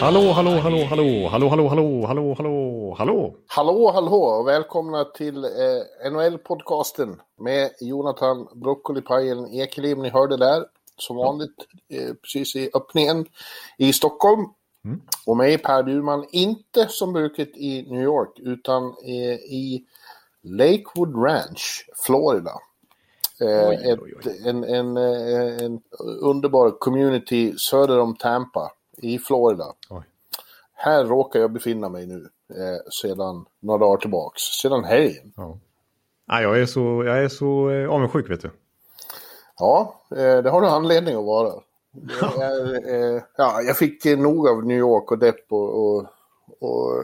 Hallå, hallå, hallå, hallå, hallå, hallå, hallå, hallå, hallå, hallå. Hallå, hallå och välkomna till eh, NHL-podcasten med Jonathan Broccolipajen Ekelim. Ni hörde där, som vanligt, eh, precis i öppningen i Stockholm. Och mig, Per Bjurman, inte som bruket i New York, utan eh, i Lakewood Ranch, Florida. Eh, Oj, oj, oj. En, en, eh, en underbar community söder om Tampa i Florida. Här råkar jag befinna mig nu eh, sedan några dagar tillbaks. Sedan helgen. Ja. Ja, jag är så, jag är så eh, avundsjuk vet du. Ja, eh, det har du anledning att vara. Är, eh, ja, jag fick nog av New York och depp och, och, och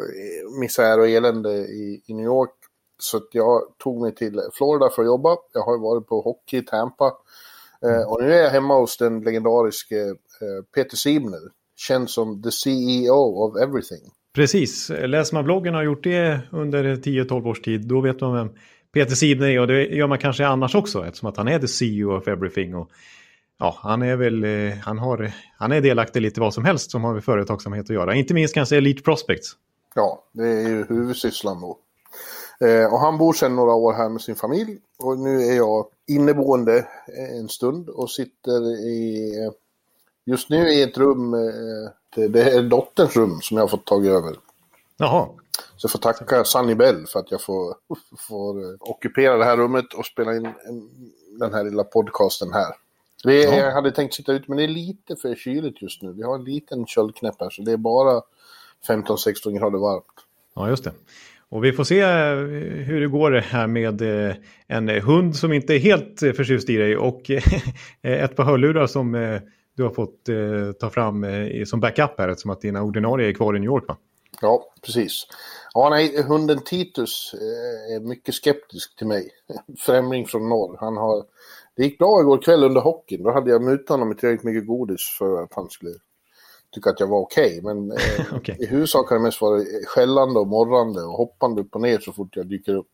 misär och elände i, i New York. Så jag tog mig till Florida för att jobba. Jag har ju varit på hockey i Tampa. Eh, och nu är jag hemma hos den legendariske eh, Peter Simner. Känd som the CEO of everything. Precis, läser man bloggen och har gjort det under 10-12 års tid, då vet man vem Peter Sidner är och det gör man kanske annars också eftersom att han är the CEO of everything. Och, ja, han är väl, eh, han, har, han är delaktig lite vad som helst som har med företagsamhet att göra. Inte minst kanske Elite Prospects. Ja, det är ju huvudsysslan då. Eh, och han bor sedan några år här med sin familj. Och nu är jag inneboende en stund och sitter i, eh, just nu i ett rum, eh, det, är dotterns rum som jag har fått tag över. Jaha, Så jag får tacka Sunny Bell för att jag får, får eh, ockupera det här rummet och spela in en, den här lilla podcasten här. Det är, Ja. Jag hade tänkt sitta ute, men det är lite för kyligt just nu. Vi har en liten köldknäpp här, så det är bara 15-16 grader varmt. ja just det. Och vi får se eh, hur det går här med eh, en eh, hund som inte är helt förtjust i dig och ett par hörlurar som du har fått ta fram som backup här eftersom att dina ordinarie är kvar i New York va? Ja, precis. Ja, nej, hunden Titus är mycket skeptisk till mig. Främling från norr. Han har... Det gick bra igår kväll under hockeyn. Då hade jag mutat honom med tillräckligt mycket godis för att han skulle tycka att jag var okej. Men eh, Okej. i huvudsak har det mest varit skällande och morrande och hoppande upp och ner så fort jag dyker upp.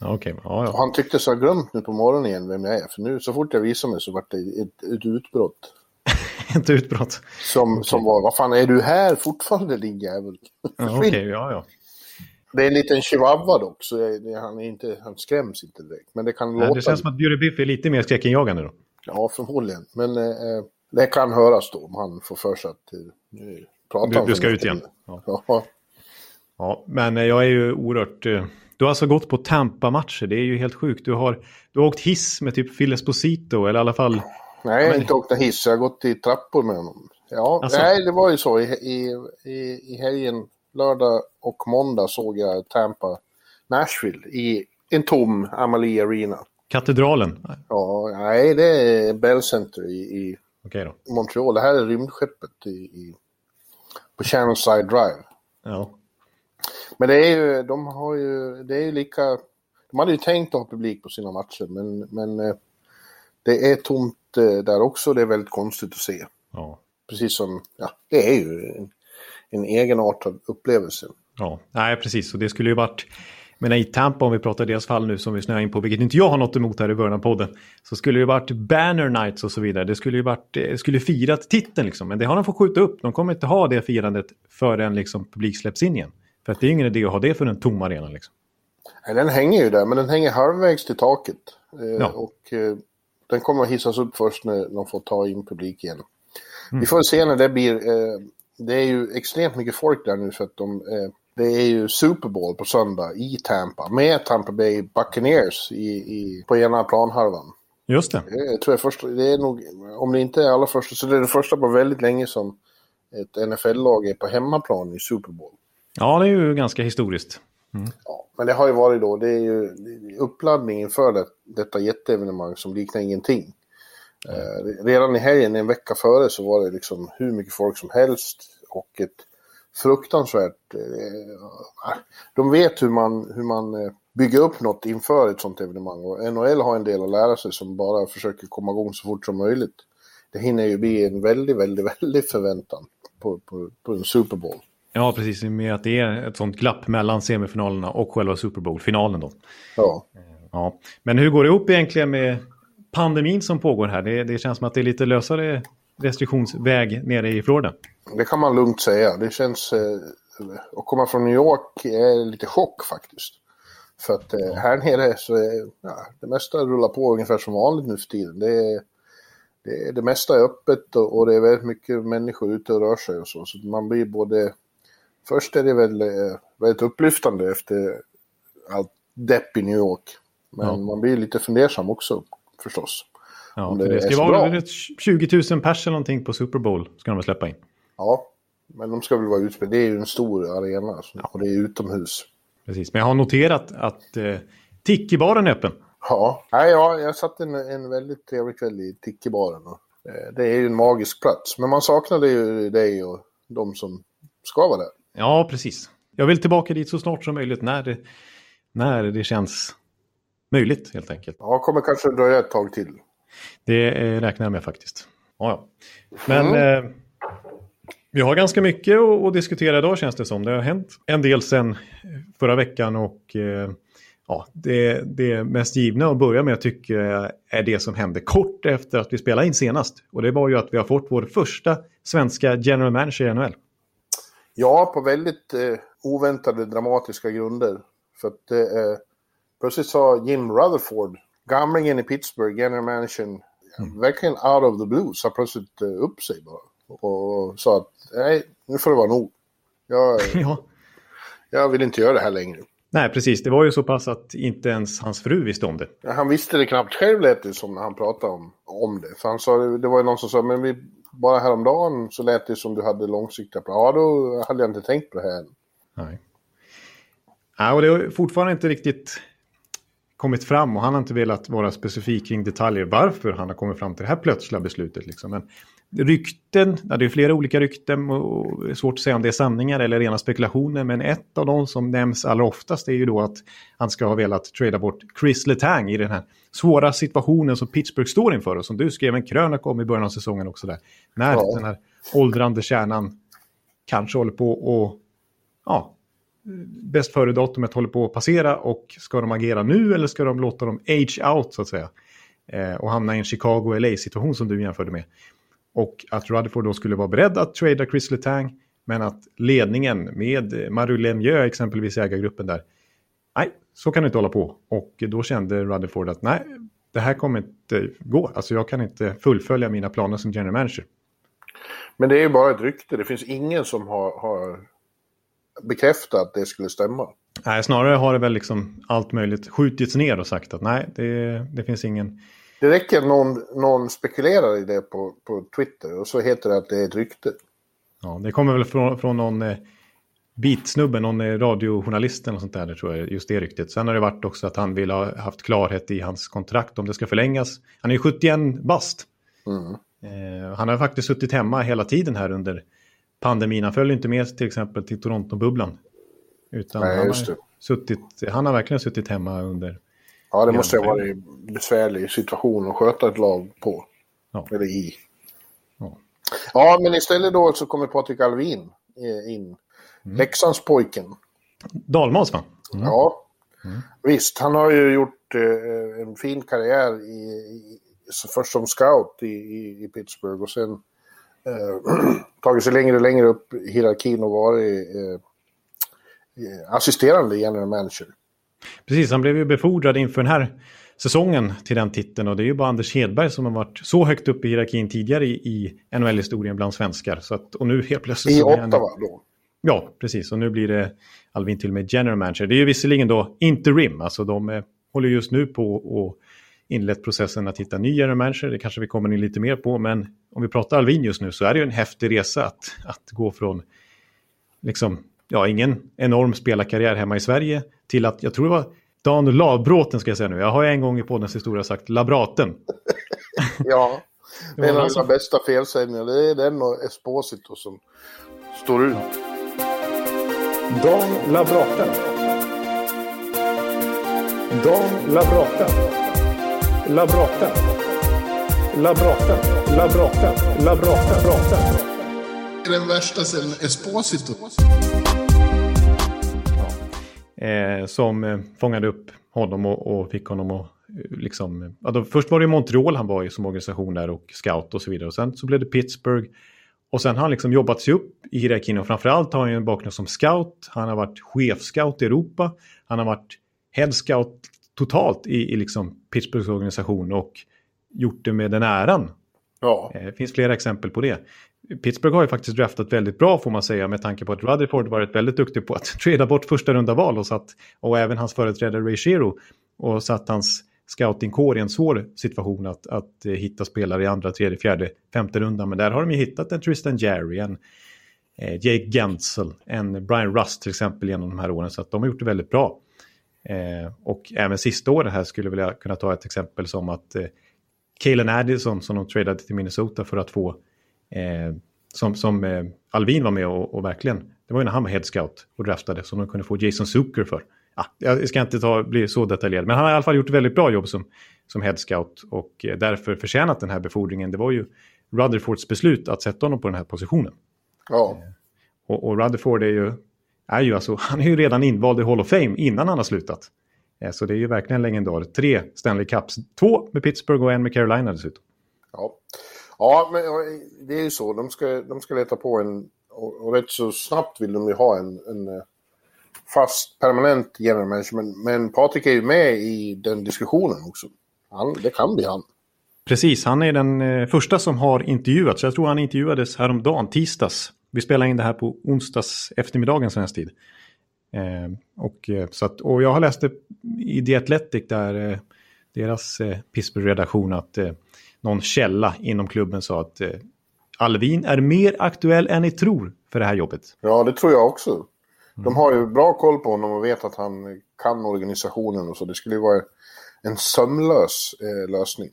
Okej, ja, ja. han tyckte så jag glömt nu på morgonen igen vem jag är. För nu så fort jag visade mig så var det ett, ett utbrott. Ett utbrott. Som, som var, vad fan är du här fortfarande din jävel? Ja, Okej, ja, ja. Det är en liten chihuahua dock, så han, är inte, han skräms inte direkt. Men det kan Nej, låta... det känns som att Bjure Biff är lite mer skräckinjagande då. Ja, förmodligen. Men eh, det kan höras då om han får för sig att prata Du- om du ska ut igen. Ja. Ja. Ja, men eh, jag är ju oerhört... eh, Du har alltså gått på Tampa-matcher, det är ju helt sjukt. Du har, du har åkt hiss med typ Phil Esposito, eller i alla fall... Nej, jag har inte åkt hiss, jag har gått i trappor med honom. Ja, Alltså? nej, det var ju så. I, i, i, I helgen, lördag och måndag såg jag Tampa Nashville i en tom Amalie Arena. Katedralen. Ja, nej, det är Bell Center i, i Okej då. Montreal. Det här är rymdskeppet i, i, på Channelside Drive. Ja. Men det är ju, de har ju, det är ju lika, de hade ju tänkt att ha publik på sina matcher, men, men eh, det är tomt eh, där också. Det är väldigt konstigt att se. Ja. Precis som, ja, det är ju en, en egenartad upplevelse. ja. Nej, precis. Och det skulle ju varit... Men i Tampa, om vi pratar deras fall nu som vi snöar in på, vilket inte jag har något emot här i början av podden, så skulle det varit banner nights och så vidare. Det skulle ju varit, eh, skulle firat titeln liksom, men det har de fått skjuta upp. De kommer inte ha det firandet förrän liksom publik släpps in igen. För att det är ingen idé att ha det för en tom arena liksom. Nej, Den hänger ju där, men den hänger halvvägs till taket. Eh, Ja. Och eh, den kommer att hissas upp först när de får ta in publik igen. Mm. Vi får se när det blir. Det är ju extremt mycket folk där nu för att de, det är ju Super Bowl på söndag i Tampa med Tampa Bay Buccaneers i, i, på ena planhalvan. Just det. Det tror jag först, det är nog, om det inte är alla första, så det är det första på väldigt länge som ett NFL-lag är på hemmaplan i Super Bowl. Ja, det är ju ganska historiskt. Ja, men det har ju varit då, det är ju uppladdningen för det, detta jätteevenemang som liknar ingenting. Eh, redan i helgen, en vecka före, så var det liksom hur mycket folk som helst och ett fruktansvärt... Eh, de vet hur man, hur man eh, bygger upp något inför ett sånt evenemang och NHL har en del att lära sig som bara försöker komma igång så fort som möjligt. Det hinner ju bli en väldigt, väldigt, väldigt förväntan på, på, på en Super Bowl. Ja, precis. Med att det är ett sånt glapp mellan semifinalerna och själva Super Bowl-finalen då. Ja. ja. Men hur går det ihop egentligen med pandemin som pågår här? Det, det känns som att det är lite lösare restriktionsväg nere i Florida. Det kan man lugnt säga. Det känns... Eh, att komma från New York är lite chock faktiskt. För att eh, här nere så är ja, det mesta rullar på ungefär som vanligt nu för tiden. Det, är, det, det mesta är öppet och, och, det är väldigt mycket människor ute och rör sig och så. Så man blir både... Först är det väl eh, väldigt upplyftande efter allt depp i New York. Men ja. man blir lite fundersam också förstås. Ja, det, det ska vara 20 000 pers eller någonting på Super Bowl ska de släppa in. Ja, men de ska väl vara utspelade. Det är ju en stor arena ja. och det är utomhus. Precis, men jag har noterat att eh, Tiki-baren är öppen. Ja, Nej, ja jag satt en, en väldigt trevlig kväll i Tiki-baren. Eh, det är ju en magisk plats, men man saknade ju dig och de som ska vara där. Ja, precis. Jag vill tillbaka dit så snart som möjligt när det, när det känns möjligt helt enkelt. Ja, kommer kanske dröja ett tag till. Det eh, räknar jag med faktiskt. Ja. Men mm. eh, vi har ganska mycket att, diskutera idag känns det som. Det har hänt en del sen förra veckan och eh, ja, det, det mest givna att börja med tycker jag är det som hände kort efter att vi spelade in senast. Och det var ju att vi har fått vår första svenska general manager i NHL. Ja, på väldigt eh, oväntade dramatiska grunder. För att eh, plötsligt sa Jim Rutherford, gamlingen i Pittsburgh, general managern, mm. verkligen out of the blue, sa plötsligt eh, upp sig bara. Och sa att nej, nu får det vara nog. Jag, ja. jag vill inte göra det här längre. Nej, precis. Det var ju så pass att inte ens hans fru visste om det. Han visste det knappt själv lät det som när han pratade om, om det. För han sa, det var ju någon som sa, men vi, bara häromdagen så lät det som du hade långsiktiga planer. Ja, då hade jag inte tänkt på det här. Nej. Ja, och det har fortfarande inte riktigt kommit fram och han har inte velat vara specifik kring detaljer varför han har kommit fram till det här plötsliga beslutet. Liksom. Men rykten, ja, det är flera olika rykten och svårt att säga om det är sanningar eller rena spekulationer. Men ett av de som nämns allra oftast är ju då att han ska ha velat trada bort Chris Letang i den här svåra situationen som Pittsburgh står inför och som du skrev en krönika om i början av säsongen också där. När ja. den här åldrande kärnan kanske håller på att ja, bäst före-datumet håller på att passera och ska de agera nu eller ska de låta dem age out så att säga? Eh, och hamna i en Chicago-LA-situation som du jämförde med. Och att Rutherford då skulle vara beredd att trada Chris Letang men att ledningen med Marie Lemieux exempelvis ägargruppen där, nej, så kan det inte hålla på. Och då kände Rutherford att nej, det här kommer inte gå. Alltså jag kan inte fullfölja mina planer som general manager. Men det är ju bara ett rykte. Det finns ingen som har, har bekräfta att det skulle stämma. Nej, snarare har det väl liksom allt möjligt skjutits ner och sagt att nej, det, det finns ingen... Det räcker att någon, någon spekulerar i det på, på Twitter och så heter det att det är ett rykte. Ja, det kommer väl från, från någon eh, bitsnubbe, någon eh, radiojournalist eller sånt där, tror jag, just det ryktet. Sen har det varit också att han vill ha haft klarhet i hans kontrakt om det ska förlängas. Han är ju 71 bast. Mm. Eh, han har faktiskt suttit hemma hela tiden här under pandemin. Han följer inte med till exempel till Toronto-bubblan. Utan Nej, han, har suttit, han har verkligen suttit hemma under... Ja, det måste ha varit en besvärlig situation att sköta ett lag på. Ja. Eller i. Ja. ja, men istället då så kommer Patrik Alvin eh, in. Mm. Leksandspojken. Dalmas va? Mm. Ja, mm. visst. Han har ju gjort eh, en fin karriär i, i, först som scout i, i, i Pittsburgh och sen eh, tagit sig längre och längre upp i hierarkin och varit eh, eh, assisterande general manager. Precis, han blev ju befordrad inför den här säsongen till den titeln och det är ju bara Anders Hedberg som har varit så högt upp i hierarkin tidigare i, i NHL-historien bland svenskar. Så att, och nu helt plötsligt... I Ottawa då? Ja, precis. Och nu blir det Alvin till och med general manager. Det är ju visserligen då interim, alltså de eh, håller just nu på och inlett processen att hitta ny general manager. Det kanske vi kommer in lite mer på, men om vi pratar Alvin just nu så är det ju en häftig resa att, att gå från liksom, ja, ingen enorm spelarkarriär hemma i Sverige till att, jag tror det var Dan Lavbråten ska jag säga nu. Jag har en gång i poddens historia sagt Labraten. ja. det är en av de bästa felsägningarna. Det är den och Esposito som står ut. Dan Labrata. Dan Labrata. Labrata. Labrata. Labrata. Labrata. Labrata. Den värsta sen Esposito. Ja. Eh, som eh, fångade upp honom och, och fick honom att eh, liksom... Ja, då, först var det Montreal han var i som organisation där och scout och så vidare. Och sen så blev det Pittsburgh. Och sen har han liksom jobbat sig upp i hierarkin och framförallt har han en bakgrund som scout. Han har varit chefscout i Europa. Han har varit head scout totalt i, i liksom Pittsburghs organisation och gjort det med den äran. Ja. Eh, det finns flera exempel på det. Pittsburgh har ju faktiskt draftat väldigt bra får man säga med tanke på att Rutherford varit väldigt duktig på att trada bort första runda val och, satt, och även hans företrädare Ray Shero och satt hans scoutingkår i en svår situation att, att eh, hitta spelare i andra, tredje, fjärde, femte rundan. Men där har de ju hittat en Tristan Jerry, en eh, Jake Gensel, en Brian Rust till exempel genom de här åren. Så att de har gjort det väldigt bra. Eh, och även sista året här skulle jag vilja kunna ta ett exempel som att eh, Kalen Addison som de tradade till Minnesota för att få eh, som, som eh, Alvin var med och, och, verkligen, det var ju när han var head scout och draftade som de kunde få Jason Zucker för. Ja, jag ska inte ta, bli så detaljerad, men han har i alla fall gjort ett väldigt bra jobb som, som head scout och eh, därför förtjänat den här befordringen. Det var ju Rutherfords beslut att sätta honom på den här positionen. Ja. Eh, och, och Rutherford är ju, är ju alltså, han är ju redan invald i Hall of Fame innan han har slutat. Eh, så det är ju verkligen legendar. Tre Stanley Cups, två med Pittsburgh och en med Carolina dessutom. Ja, ja men det är ju så. De ska, de ska leta på en, och, och rätt så snabbt vill de ju ha en, en eh, fast permanent general manager. Men, men Patrik är ju med i den diskussionen också. Han, det kan bli han. Precis, han är den eh, första som har intervjuats. Jag tror han intervjuades häromdagen, tisdags. Vi spelar in det här på onsdags eftermiddagen svensk tid. Eh, och, eh, så att, och jag har läst det i The Athletic där eh, deras eh, Pittsburgh-redaktion att eh, någon källa inom klubben sa att eh, Alvin är mer aktuell än ni tror för det här jobbet. Ja, det tror jag också. De har ju bra koll på honom och vet att han kan organisationen och så. Det skulle ju vara en sömlös eh, lösning.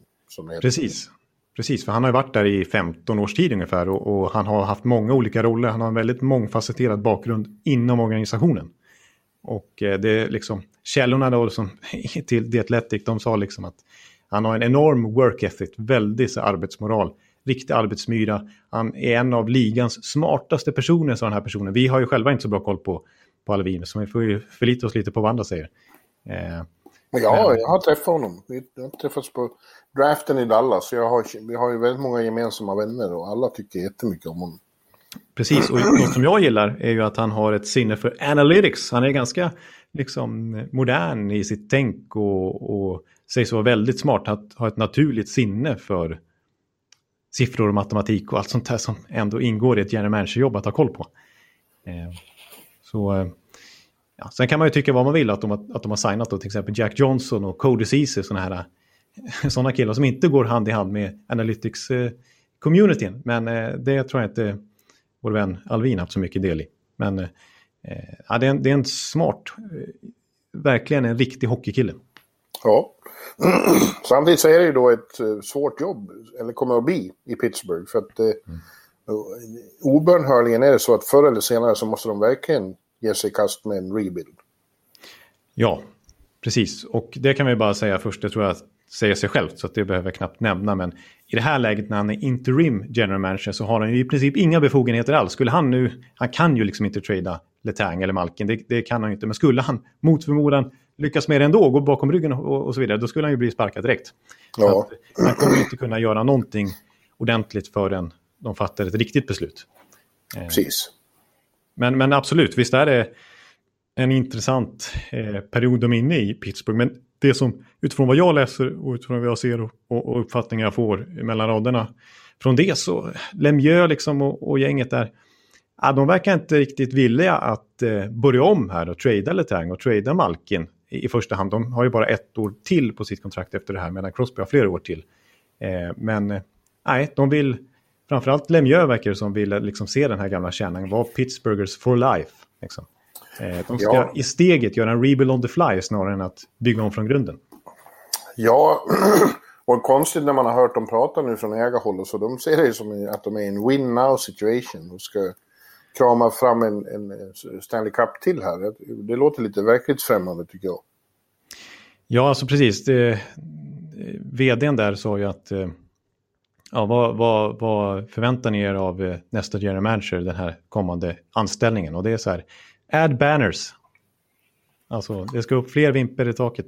Precis. Precis, för han har ju varit där i 15 års tid ungefär och, och, han har haft många olika roller. Han har en väldigt mångfacetterad bakgrund inom organisationen. Och eh, det är liksom, källorna då som, till The Athletic, de sa liksom att han har en enorm work ethic, väldigt arbetsmoral, riktig arbetsmyra. Han är en av ligans smartaste personer, sa den här personen. Vi har ju själva inte så bra koll på, på Alvin, så vi får ju förlita oss lite på vad andra säger. Eh, ja, jag har träffat honom. Vi har träffats på draften i Dallas. Jag har, vi har ju väldigt många gemensamma vänner och alla tycker jättemycket om honom. Precis, och något som jag gillar är ju att han har ett sinne för analytics. Han är ganska liksom, modern i sitt tänk och, och sägs vara väldigt smart. Att ha ett naturligt sinne för siffror och matematik och allt sånt där som ändå ingår i ett general manager-jobb att ha koll på. Eh, så, eh, ja. Sen kan man ju tycka vad man vill att de, att de har signat då, till exempel Jack Johnson och Cody Ceesay, sådana här sådana killar som inte går hand i hand med analytics-communityn. Eh, Men eh, det tror jag inte vår vän Alvin haft så mycket del i. Men eh, ja, det, är en, det är en smart, eh, verkligen en riktig hockeykille. Ja. Samtidigt så är det ju då ett eh, svårt jobb, eller kommer att bli, i Pittsburgh. För att eh, mm. obönhörligen är det så att förr eller senare så måste de verkligen ge sig i kast med en rebuild. Ja, precis. Och det kan vi bara säga först, det tror jag säger sig självt så det behöver jag knappt nämna. Men i det här läget när han är interim general manager så har han ju i princip inga befogenheter alls. Skulle han nu, han kan ju liksom inte trada Letang eller Malkin, det, det kan han ju inte. Men skulle han mot förmodan lyckas med det ändå, gå bakom ryggen och, och så vidare, då skulle han ju bli sparkad direkt. Ja. Han kommer inte kunna göra någonting ordentligt förrän de fattar ett riktigt beslut. Eh, Precis. Men, men absolut, visst är det en intressant eh, period de är inne i Pittsburgh. Men det som utifrån vad jag läser och utifrån vad jag ser och, och, uppfattningar jag får mellan raderna. Från det så, Lemieux liksom och, och gänget där, ja, de verkar inte riktigt villiga att eh, börja om här och trada Letang och trada Malkin i, i, första hand. De har ju bara ett år till på sitt kontrakt efter det här medan Crosby har flera år till. Eh, men eh, nej, de vill, framförallt Lemieux verkar som vill liksom se den här gamla kärnan, vara Pittsburghers for life. Liksom. Eh, de ska ja. i steget göra en rebuild on the fly snarare än att bygga om från grunden. Ja, Och konstigt när man har hört dem prata nu från ägarhåll så de ser det som att de är i en win now situation och ska krama fram en, en Stanley Cup till här. Det låter lite verklighetsfrämmande tycker jag. Ja, alltså precis. Det, vdn där sa ju att eh, ja, vad, vad, vad förväntar ni er av eh, nästa general manager, den här kommande anställningen? Och det är så här, add banners. Alltså, det ska upp fler vimper i taket.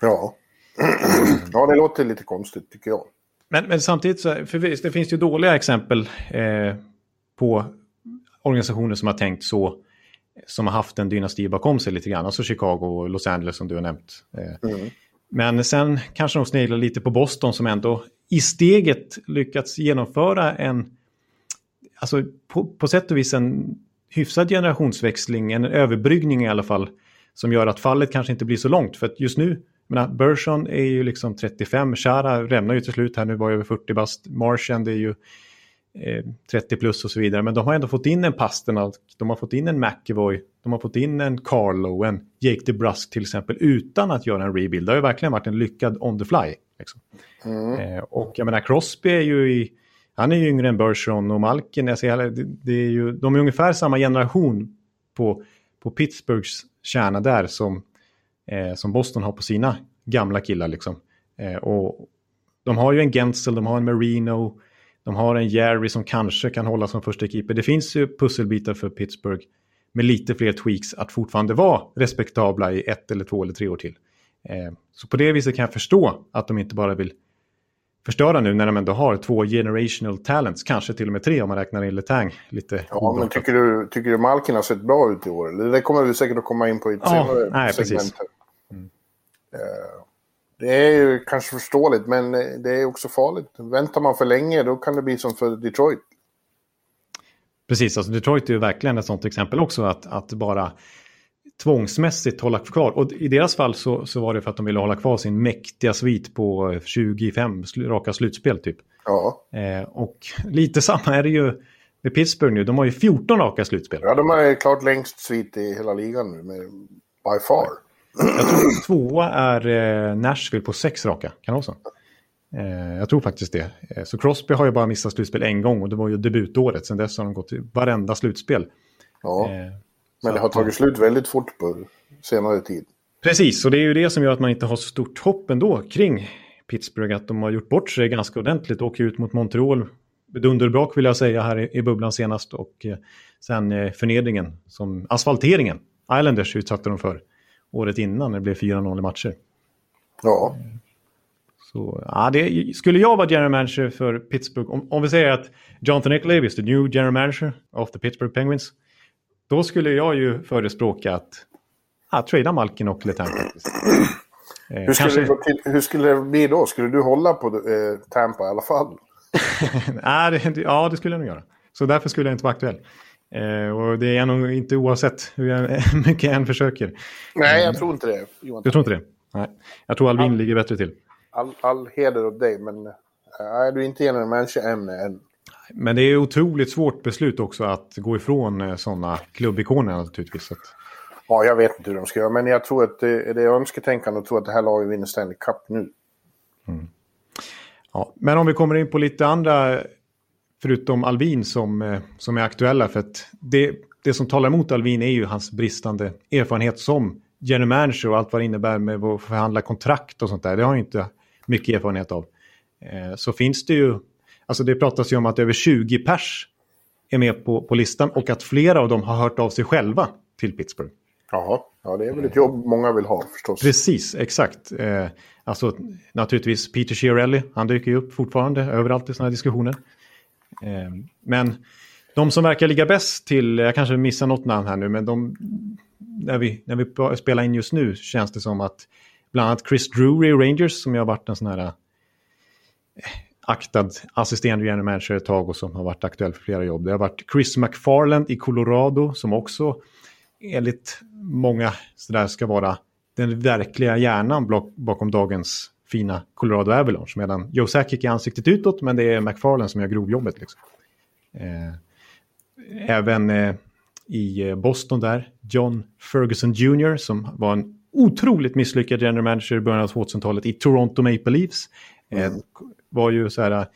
Ja. ja, det låter lite konstigt tycker jag. Men, men samtidigt så, för det finns ju dåliga exempel eh, på organisationer som har tänkt så, som har haft en dynasti bakom sig lite grann. Alltså Chicago och Los Angeles som du har nämnt. Eh, mm. Men sen kanske de sneglar lite på Boston som ändå i steget lyckats genomföra en, alltså på, på sätt och vis en hyfsad generationsväxling, en överbryggning i alla fall, som gör att fallet kanske inte blir så långt. För att just nu, menar, Bershon är ju liksom 35, Shara rämnar ju till slut här nu, var över 40 bast, Martian det är ju eh, 30 plus och så vidare. Men de har ändå fått in en Pasternak, de har fått in en McEvoy, de har fått in en Carlo, en Jake DeBrusk till exempel utan att göra en rebuild. Det har ju verkligen varit en lyckad on the fly. Liksom. Mm. Eh, och jag menar Crosby är ju i, han är ju yngre än Bergeron och Malkin, alltså, det, det är ju, de är ungefär samma generation på, på Pittsburghs kärna där som, eh, som Boston har på sina gamla killar. Liksom. Eh, och de har ju en Gensel, de har en Marino, de har en Jerry som kanske kan hålla som första keeper. Det finns ju pusselbitar för Pittsburgh med lite fler tweaks att fortfarande vara respektabla i ett eller två eller tre år till. Eh, så på det viset kan jag förstå att de inte bara vill förstöra nu när de ändå har två generational talents, kanske till och med tre om man räknar in Letang lite. Ja, men tycker du, tycker du Malkin har sett bra ut i år? Det kommer vi säkert att komma in på i ett ja, senare nej, segment. Mm. Uh, det är ju kanske förståeligt, men det är också farligt. Väntar man för länge, då kan det bli som för Detroit. Precis, alltså Detroit är ju verkligen ett sånt exempel också, att, att bara tvångsmässigt hålla kvar. Och i deras fall så, så var det för att de ville hålla kvar sin mäktiga svit på 25 raka slutspel typ. Ja. Eh, och lite samma är det ju med Pittsburgh nu. De har ju 14 raka slutspel. Ja, de har klart längst svit i hela ligan nu, med, by far. Jag tror tvåa är eh, Nashville på sex raka, kan det vara så? Eh, jag tror faktiskt det. Eh, så Crosby har ju bara missat slutspel en gång och det var ju debutåret. Sen dess har de gått till varenda slutspel. Ja. Men det har tagit slut väldigt fort på senare tid. Precis, och det är ju det som gör att man inte har så stort hopp ändå kring Pittsburgh. Att de har gjort bort sig ganska ordentligt. Åker ut mot Montreal. Dunderbrak vill jag säga här i, bubblan senast. Och eh, sen eh, förnedringen, som asfalteringen. Islanders utsatte de för året innan när det blev 4-0 i matcher. Ja. Så, ja, det, skulle jag vara general manager för Pittsburgh, om, om vi säger att Jonathan is the new general manager of the Pittsburgh Penguins. Då skulle jag ju förespråka att ja, trada Malkin och Letang. Eh, hur, skulle kanske... till, hur skulle det bli då? Skulle du hålla på eh, Tampa i alla fall? Nej, det, ja, det skulle jag nog göra. Så därför skulle jag inte vara aktuell. Eh, och det är jag nog inte oavsett hur jag, mycket jag än försöker. Nej, jag tror inte det. Johan. Du tror inte det? Nej. Jag tror Alvin all, ligger bättre till. All, all heder åt dig, men äh, är du inte en människa än, än. Men det är otroligt svårt beslut också att gå ifrån eh, sådana klubbikoner naturligtvis. Ja, jag vet inte hur de ska göra, men jag tror att det, det är önsketänkande att tro att det här laget vinner Stanley Cup nu. Mm. Ja, men om vi kommer in på lite andra, förutom Alvin, som, eh, som är aktuella. För att det, det som talar emot Alvin är ju hans bristande erfarenhet som general manager och allt vad det innebär med att förhandla kontrakt och sånt där. Det har han inte mycket erfarenhet av. Eh, så finns det ju Alltså det pratas ju om att över 20 pers är med på, på listan och att flera av dem har hört av sig själva till Pittsburgh. Jaha, ja det är väl ett jobb många vill ha förstås. Precis, exakt. Eh, alltså naturligtvis Peter Chiarelli, han dyker ju upp fortfarande överallt i sådana här diskussioner. Eh, men de som verkar ligga bäst till, jag kanske missar något namn här nu, men de, när, vi, när vi spelar in just nu känns det som att bland annat Chris Drury i Rangers som ju har varit en sån här eh, aktad assisterande general manager ett tag och som har varit aktuell för flera jobb. Det har varit Chris McFarland i Colorado som också enligt många sådär ska vara den verkliga hjärnan bakom dagens fina Colorado Avalanche. Medan Joe Sakic är ansiktet utåt men det är McFarland som gör grovjobbet. Liksom. Eh, även eh, i eh, Boston där, John Ferguson Jr. som var en otroligt misslyckad general manager i början av 2000-talet i Toronto Maple Leafs eh, Mm var ju så här,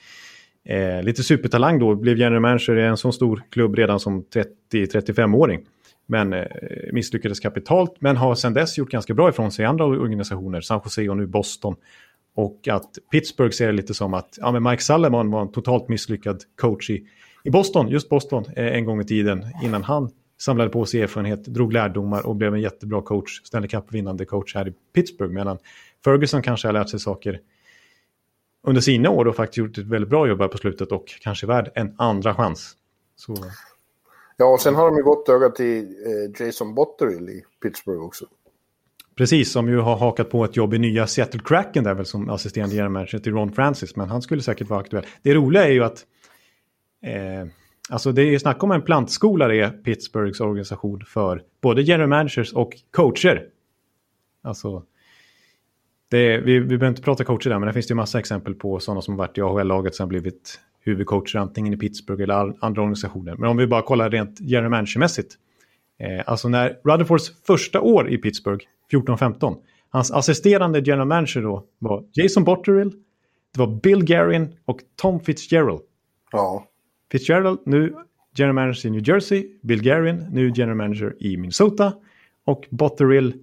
eh, lite supertalang då, blev general manager i en sån stor klubb redan som 30-35-åring. Men eh, misslyckades kapitalt, men har sedan dess gjort ganska bra ifrån sig i andra organisationer, San Jose och nu Boston. Och att Pittsburgh ser det lite som att ja, men Mike Salomon var en totalt misslyckad coach i, i Boston, just Boston, eh, en gång i tiden, innan han samlade på sig erfarenhet, drog lärdomar och blev en jättebra coach, Stanley Cup-vinnande coach här i Pittsburgh. Medan Ferguson kanske har lärt sig saker under sina år och faktiskt gjort ett väldigt bra jobb här på slutet och kanske värd en andra chans. Så. Ja, och sen har de ju gått öga till eh, Jason Botterill i Pittsburgh också. Precis, som ju har hakat på ett jobb i nya Seattle Kraken där väl som assisterande general manager till Ron Francis, men han skulle säkert vara aktuell. Det roliga är ju att eh, Alltså det är ju snack om en plantskola det är Pittsburghs organisation för både general managers och coacher. Alltså, det vi, vi behöver inte prata coacher där, men det finns ju massa exempel på sådana som har varit i AHL-laget som har blivit huvudcoacher antingen i Pittsburgh eller andra organisationer. Men om vi bara kollar rent general manager-mässigt. Eh, alltså när Rutherfords första år i Pittsburgh, 14-15, hans assisterande general manager då var Jason Botterill, det var Bill Garin och Tom Fitzgerald. Ja. Fitzgerald, nu general manager i New Jersey. Bill Garin, nu general manager i Minnesota. Och Botterill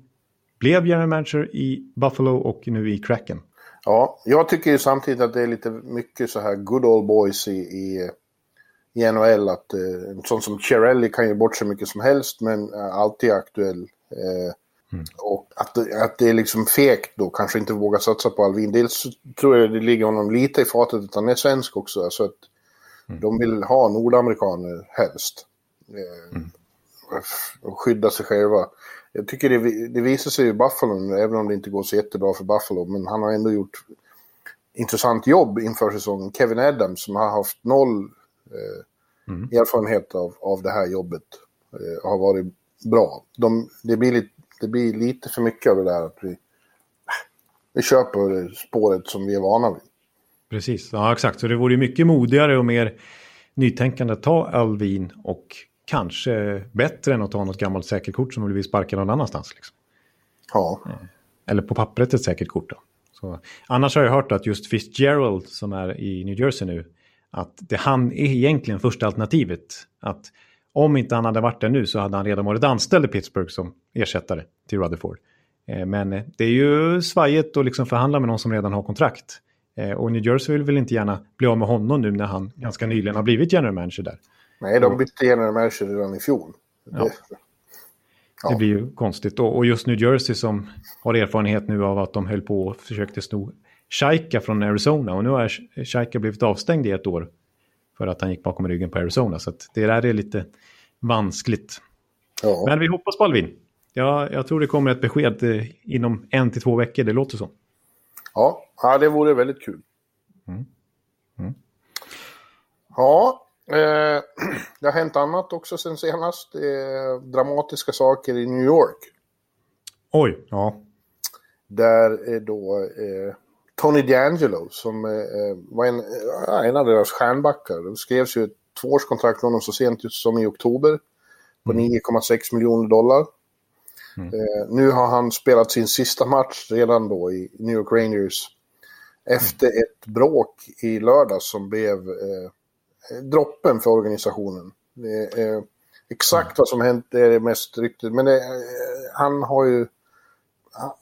blev general manager i Buffalo och nu i Kraken. Ja, jag tycker ju samtidigt att det är lite mycket så här good old boys i, i, i NHL. Att, eh, en sån som Chiarelli kan ju bort så mycket som helst men är alltid aktuell. Eh, mm. Och att, att det är liksom fegt då, kanske inte våga satsa på Alvin. Dels tror jag det ligger honom lite i fatet att han är svensk också. Så att Mm. De vill ha nordamerikaner helst. Eh, mm. Och skydda sig själva. Jag tycker det, det visar sig i Buffalo, även om det inte går så jättebra för Buffalo. Men han har ändå gjort intressant jobb inför säsongen. Kevin Adams som har haft noll eh, mm. erfarenhet av, av det här jobbet eh, har varit bra. De, det, blir lite, det blir lite för mycket av det där att vi, vi köper spåret som vi är vana vid. Precis, ja exakt. Så det vore mycket modigare och mer nytänkande att ta Alvin och kanske bättre än att ta något gammalt säkert kort som vill sparka någon annanstans. Liksom. Ja. Eh, eller på pappret ett säkert kort. Då. Så, annars har jag hört att just Fitzgerald som är i New Jersey nu, att det, han är egentligen första alternativet. Att om inte han hade varit där nu så hade han redan varit anställd i Pittsburgh som ersättare till Rutherford. Eh, men det är ju svajigt att liksom förhandla med någon som redan har kontrakt. Eh, och New Jersey vill väl inte gärna bli av med honom nu när han ganska nyligen har blivit general manager där. Nej, de bytte general manager redan i fjol. Ja. Ja. Det blir ju konstigt. Och just New Jersey som har erfarenhet nu av att de höll på och försökte sno Shaika från Arizona. Och nu har Shaika blivit avstängd i ett år. För att han gick bakom ryggen på Arizona. Så det där är lite vanskligt. Ja. Men vi hoppas på Alvin. Ja, jag tror det kommer ett besked eh, inom en till två veckor. Det låter så. Ja, ja det vore väldigt kul. Mm. Mm. Ja, eh, det har hänt annat också sen senast. Eh, dramatiska saker i New York. Oj, ja. Där är då eh, Tony D'Angelo som eh, var en, en av deras stjärnbackar. Det skrevs ju ett tvåårskontrakt med honom så sent som i oktober på mm. 9,6 miljoner dollar. Mm. Eh, nu har han spelat sin sista match redan då i New York Rangers. Efter mm. ett bråk i lördags som blev eh, droppen för organisationen. Eh, exakt vad som hänt är det mest ryktet. Men det, eh, han har ju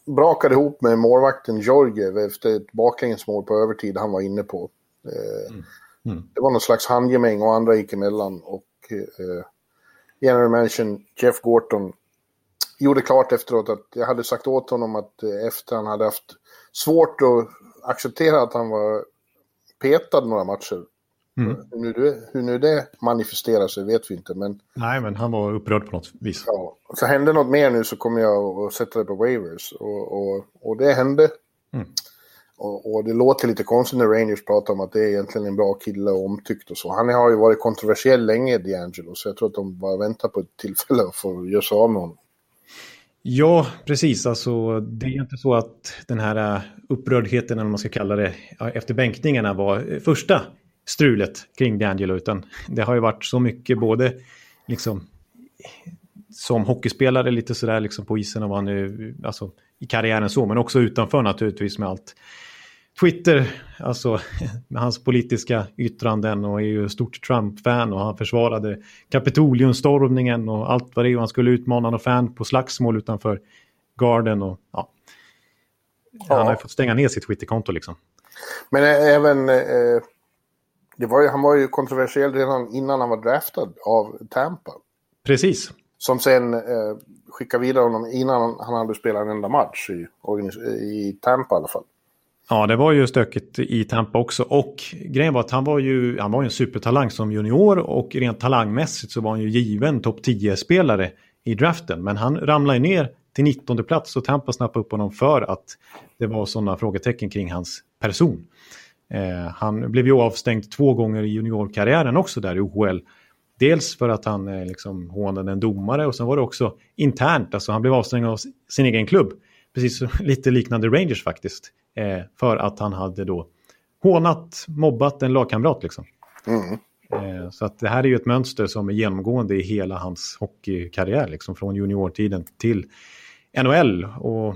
brakade ihop med målvakten Georgiev efter ett baklängesmål på övertid han var inne på. Eh, mm. Mm. Det var någon slags handgemäng och andra gick emellan. Och eh, general manager Jeff Gorton gjorde klart efteråt att jag hade sagt åt honom att eh, efter han hade haft svårt att acceptera att han var petad några matcher. Mm. Hur, nu det, hur nu det manifesterar sig vet vi inte. Men... Nej, men han var upprörd på något vis. Ja, så hände något mer nu så kommer jag att sätta det på waivers. Och, och, och det hände. Mm. Och, och, det låter lite konstigt när Rangers pratar om att det är egentligen en bra kille och omtyckt och så. Han har ju varit kontroversiell länge, D'Angelo, så jag tror att de bara väntar på ett tillfälle att få göra sig av med honom. Ja, precis. Alltså, det är inte så att den här äh, upprördheten, eller vad man ska kalla det, efter bänkningarna var första strulet kring D'Angelo, utan det har ju varit så mycket både liksom som hockeyspelare lite sådär liksom på isen och vad nu, alltså i karriären så, men också utanför naturligtvis med allt Twitter, alltså med hans politiska yttranden och är ju stort Trump-fan och han försvarade Kapitoliumstormningen och allt vad det är. Han skulle utmana någon fan på slagsmål utanför Garden och ja. Han har ju fått stänga ner sitt Twitterkonto liksom. Men även... Eh, det var ju, han var ju kontroversiell redan innan han var draftad av Tampa. Precis. Som sen eh, skickade vidare honom innan han hade spelat en enda match i, i Tampa i alla fall. Ja, det var ju stökigt i Tampa också. Och grejen var att han var ju han var en supertalang som junior och rent talangmässigt så var han ju given topp 10-spelare i draften. Men han ramlade ner till 19 plats och Tampa snappade upp honom för att det var sådana frågetecken kring hans person. Eh, han blev ju avstängd två gånger i juniorkarriären också där i OHL. Dels för att han eh, liksom hånade en domare och sen var det också internt, alltså han blev avstängd av sin egen klubb. Precis lite liknande Rangers faktiskt. Eh, för att han hade då hånat, mobbat en lagkamrat liksom. Mm. Eh, så att det här är ju ett mönster som är genomgående i hela hans hockeykarriär, liksom från juniortiden till NHL. Och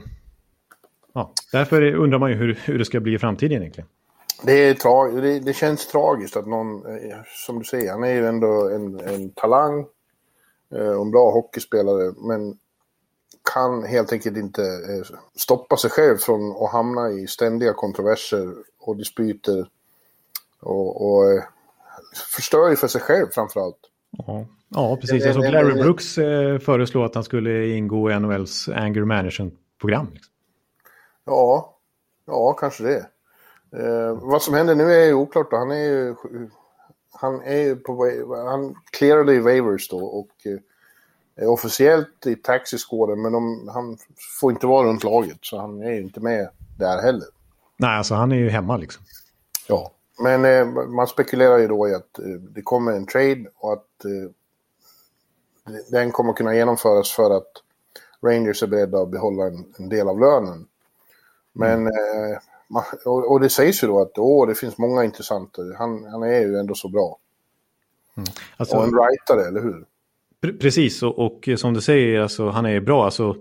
ja, därför undrar man ju hur, hur det ska bli i framtiden egentligen. Det, är tra det, det, känns tragiskt att någon, eh, som du säger, han är ju ändå en, en talang eh, och en bra hockeyspelare, men kan helt enkelt inte eh, stoppa sig själv från att hamna i ständiga kontroverser och dispyter. Och, och förstör ju för sig själv framförallt. Ja, ja precis. Jag såg Larry Brooks föreslå att han skulle ingå i NHLs anger management-program. Liksom. Ja, ja, kanske det. Eh, vad som händer nu är ju oklart då. Han är ju, han är ju på han clearade i waivers då och eh, är officiellt i taxiskåden men de, han får inte vara runt laget så han är ju inte med där heller. Nej, alltså han är ju hemma liksom. Ja, men eh, man spekulerar ju då i att eh, det kommer en trade och att eh, den kommer kunna genomföras för att Rangers är beredda att behålla en, en del av lönen. Men mm. eh, och, och det sägs ju då att åh, det finns många intressanta. Han, han är ju ändå så bra. Mm. Alltså, och en writare, eller hur? Precis, och, och, som du säger, alltså, han är bra. Alltså,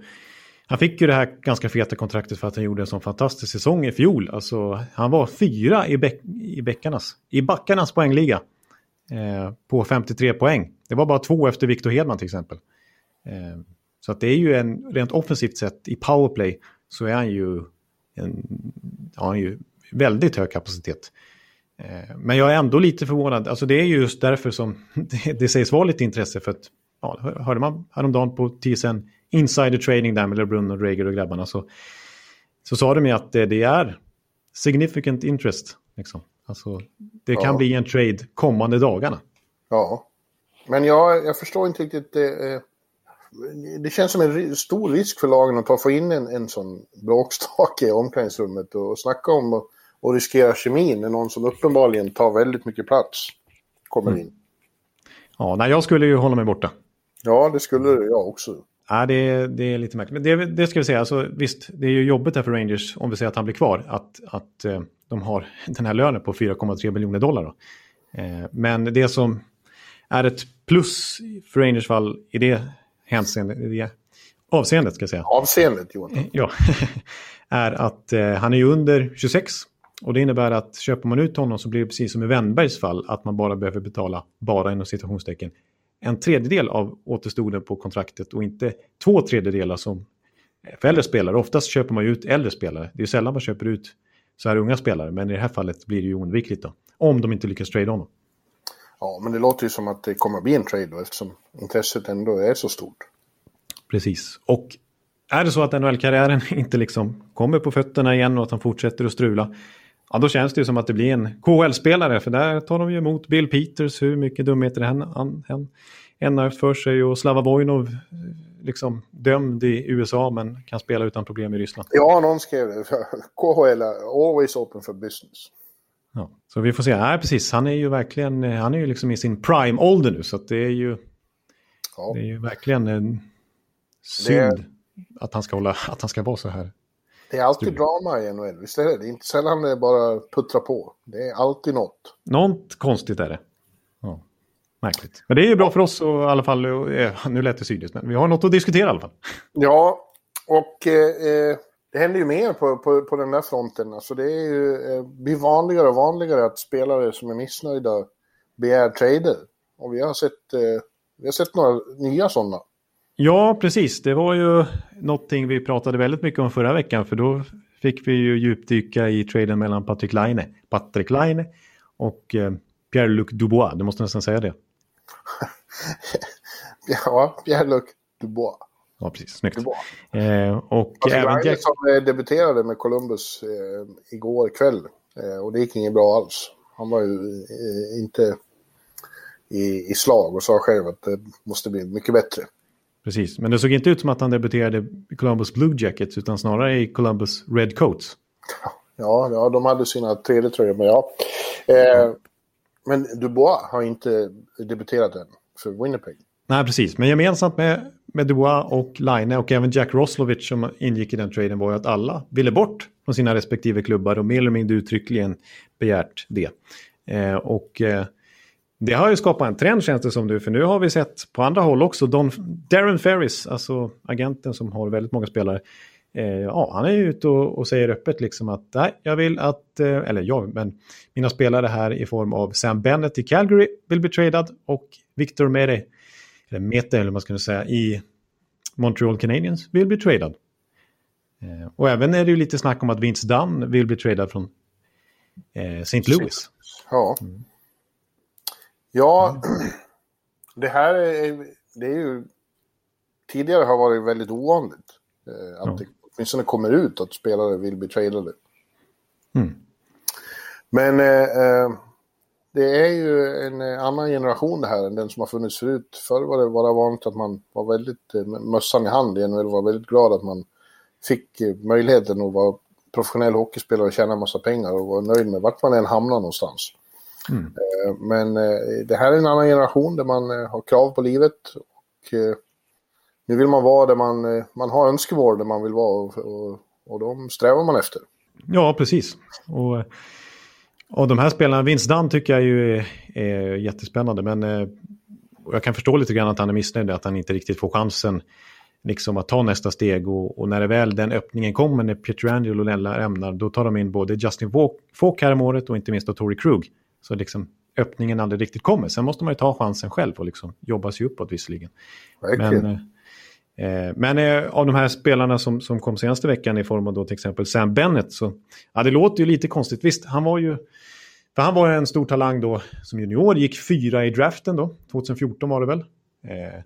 han fick ju det här ganska feta kontraktet för att han gjorde en sån fantastisk säsong i fjol. Alltså, han var fyra i, bäck, i, bäckarnas, i backarnas poängliga. Eh, på 53 poäng. Det var bara två efter Victor Hedman till exempel. Eh, så att det är ju en, rent offensivt sett i powerplay så är han ju en, har ju väldigt hög kapacitet. Eh, men jag är ändå lite förvånad. Alltså det är ju just därför som det, sägs vara lite intresse för att, ja, hörde man häromdagen på TSN Insider Trading där med LeBrun och Rager och grabbarna så, så sa de ju att det, det är significant interest. Liksom. Alltså, det kan ja. bli en trade kommande dagarna. Ja, men jag, jag förstår inte riktigt. Det, det känns som en stor risk för lagen att ta, få in en, en sån bråkstake i omklädningsrummet och, snacka om och, och riskera kemin när någon som uppenbarligen tar väldigt mycket plats kommer mm. in. Ja, nej, jag skulle ju hålla mig borta. Ja, det skulle jag också. Ja, det, det är lite märkligt. Men det, det ska vi säga, alltså, visst, det är ju jobbigt här för Rangers om vi säger att han blir kvar. Att, att eh, de har den här lönen på 4,3 miljoner dollar. Eh, men det som är ett plus för Rangers fall i det hänseende, det avseendet ska jag säga. Avseendet, Johan. Eh, ja, är att eh, han är ju under 26. Och det innebär att köper man ut honom så blir det precis som i Wennbergs fall att man bara behöver betala, bara inom citationstecken, en tredjedel av återstoden på kontraktet och inte två tredjedelar som för äldre spelare. Oftast köper man ju ut äldre spelare. Det är sällan man köper ut så här unga spelare, men i det här fallet blir det ju oundvikligt då. Om de inte lyckas trade honom. Ja, men det låter ju som att det kommer att bli en trade då eftersom intresset ändå är så stort. Precis. Och är det så att NHL-karriären inte liksom kommer på fötterna igen och att han fortsätter att strula, ja då känns det ju som att det blir en KHL-spelare. För där tar de ju emot Bill Peters, hur mycket dumheter han, han, han än har för sig. Och Slava Vojnov, liksom dömd i USA men kan spela utan problem i Ryssland. Ja, någon skrev det. KHL är always open for business. Ja, så vi får se. Nej, precis. Han är ju verkligen han är ju liksom i sin prime-ålder nu. Så det är ju, ja. det är ju verkligen en synd är, att, han ska hålla, att han ska vara så här. Det är alltid drama i NHL, visst är det? Det är inte sällan det bara puttra på. Det är alltid något. Något konstigt är det. Ja, märkligt. Men det är ju bra för oss och, i alla fall. Och, eh, nu lät det sydligt, men vi har något att diskutera i alla fall. Ja, och eh, eh det händer ju mer på, på, på den där fronten. Alltså det är ju, eh, blir vanligare och vanligare att spelare som är missnöjda begär trader. Och vi har sett, eh, vi har sett några nya sådana. Ja, precis. Det var ju någonting vi pratade väldigt mycket om förra veckan. För då fick vi ju djupdyka i traden mellan Patrik Laine, Patrik Laine och eh, Pierre-Luc Dubois. Du måste nästan säga det. ja, Pierre-Luc Dubois. Ja, precis. Snyggt. Eh, och alltså, även Jack... som eh, debuterade med Columbus eh, igår kväll. Eh, och det gick inget bra alls. Han var ju eh, inte i, i slag och sa själv att det måste bli mycket bättre. Precis, men det såg inte ut som att han debuterade i Columbus Blue Jackets utan snarare i Columbus Red Coats. Ja, ja de hade sina tredje tröjor, men ja. Eh, men Dubois har inte debuterat än för Winnipeg. Nej, precis. Men gemensamt med, Medua och Line och även Jack Roslovic som ingick i den traden var ju att alla ville bort från sina respektive klubbar och mer eller mindre uttryckligen begärt det. Eh, och eh, det har ju skapat en trend känns det som nu, för nu har vi sett på andra håll också Don, Darren Ferris, alltså agenten som har väldigt många spelare. Eh, ja, han är ju ute och, och, säger öppet liksom att nej, jag vill att, eh, eller jag, men mina spelare här i form av Sam Bennett i Calgary vill bli tradad och Victor Mete, eller Mete eller vad man skulle säga, i Montreal Canadiens vill bli tradad. Eh, och även är det ju lite snack om att Vince Dunn vill bli tradad från eh, St. Louis. Ja. Mm. Ja, det här är, det är ju... Tidigare har varit väldigt ovanligt. Eh, att ja. det åtminstone kommer ut att spelare vill bli tradade. Mm. Men eh, eh, det är ju en annan generation det här än den som har funnits förut. Förr var det bara vanligt att man var väldigt eh, mössan i hand igen och var väldigt glad att man fick eh, möjligheten att vara professionell hockeyspelare och tjäna en massa pengar och vara nöjd med vart man än hamnar någonstans. Mm. Eh, men eh, det här är en annan generation där man eh, har krav på livet. Och nu vill man vara där man, man har önskemål där man vill vara och, och, och de strävar man efter. Ja, precis. Och, och de här spelarna, Vince Dunn tycker jag ju är, är jättespännande. Men jag kan förstå lite grann att han är missnöjd, att han inte riktigt får chansen liksom att ta nästa steg. Och, och när det väl den öppningen kommer, när och Lella ämnar, då tar de in både Justin Falk här om året och inte minst då Tory Krug. Så liksom öppningen aldrig riktigt kommer. Sen måste man ju ta chansen själv och liksom jobba sig uppåt visserligen. Men, eh, Eh, men eh, av de här spelarna som, som kom senaste veckan i form av då till exempel Sam Bennett så ja, det låter ju lite konstigt. Visst, han var ju för han var en stor talang då som junior, gick fyra i draften då, 2014 var det väl. Eh,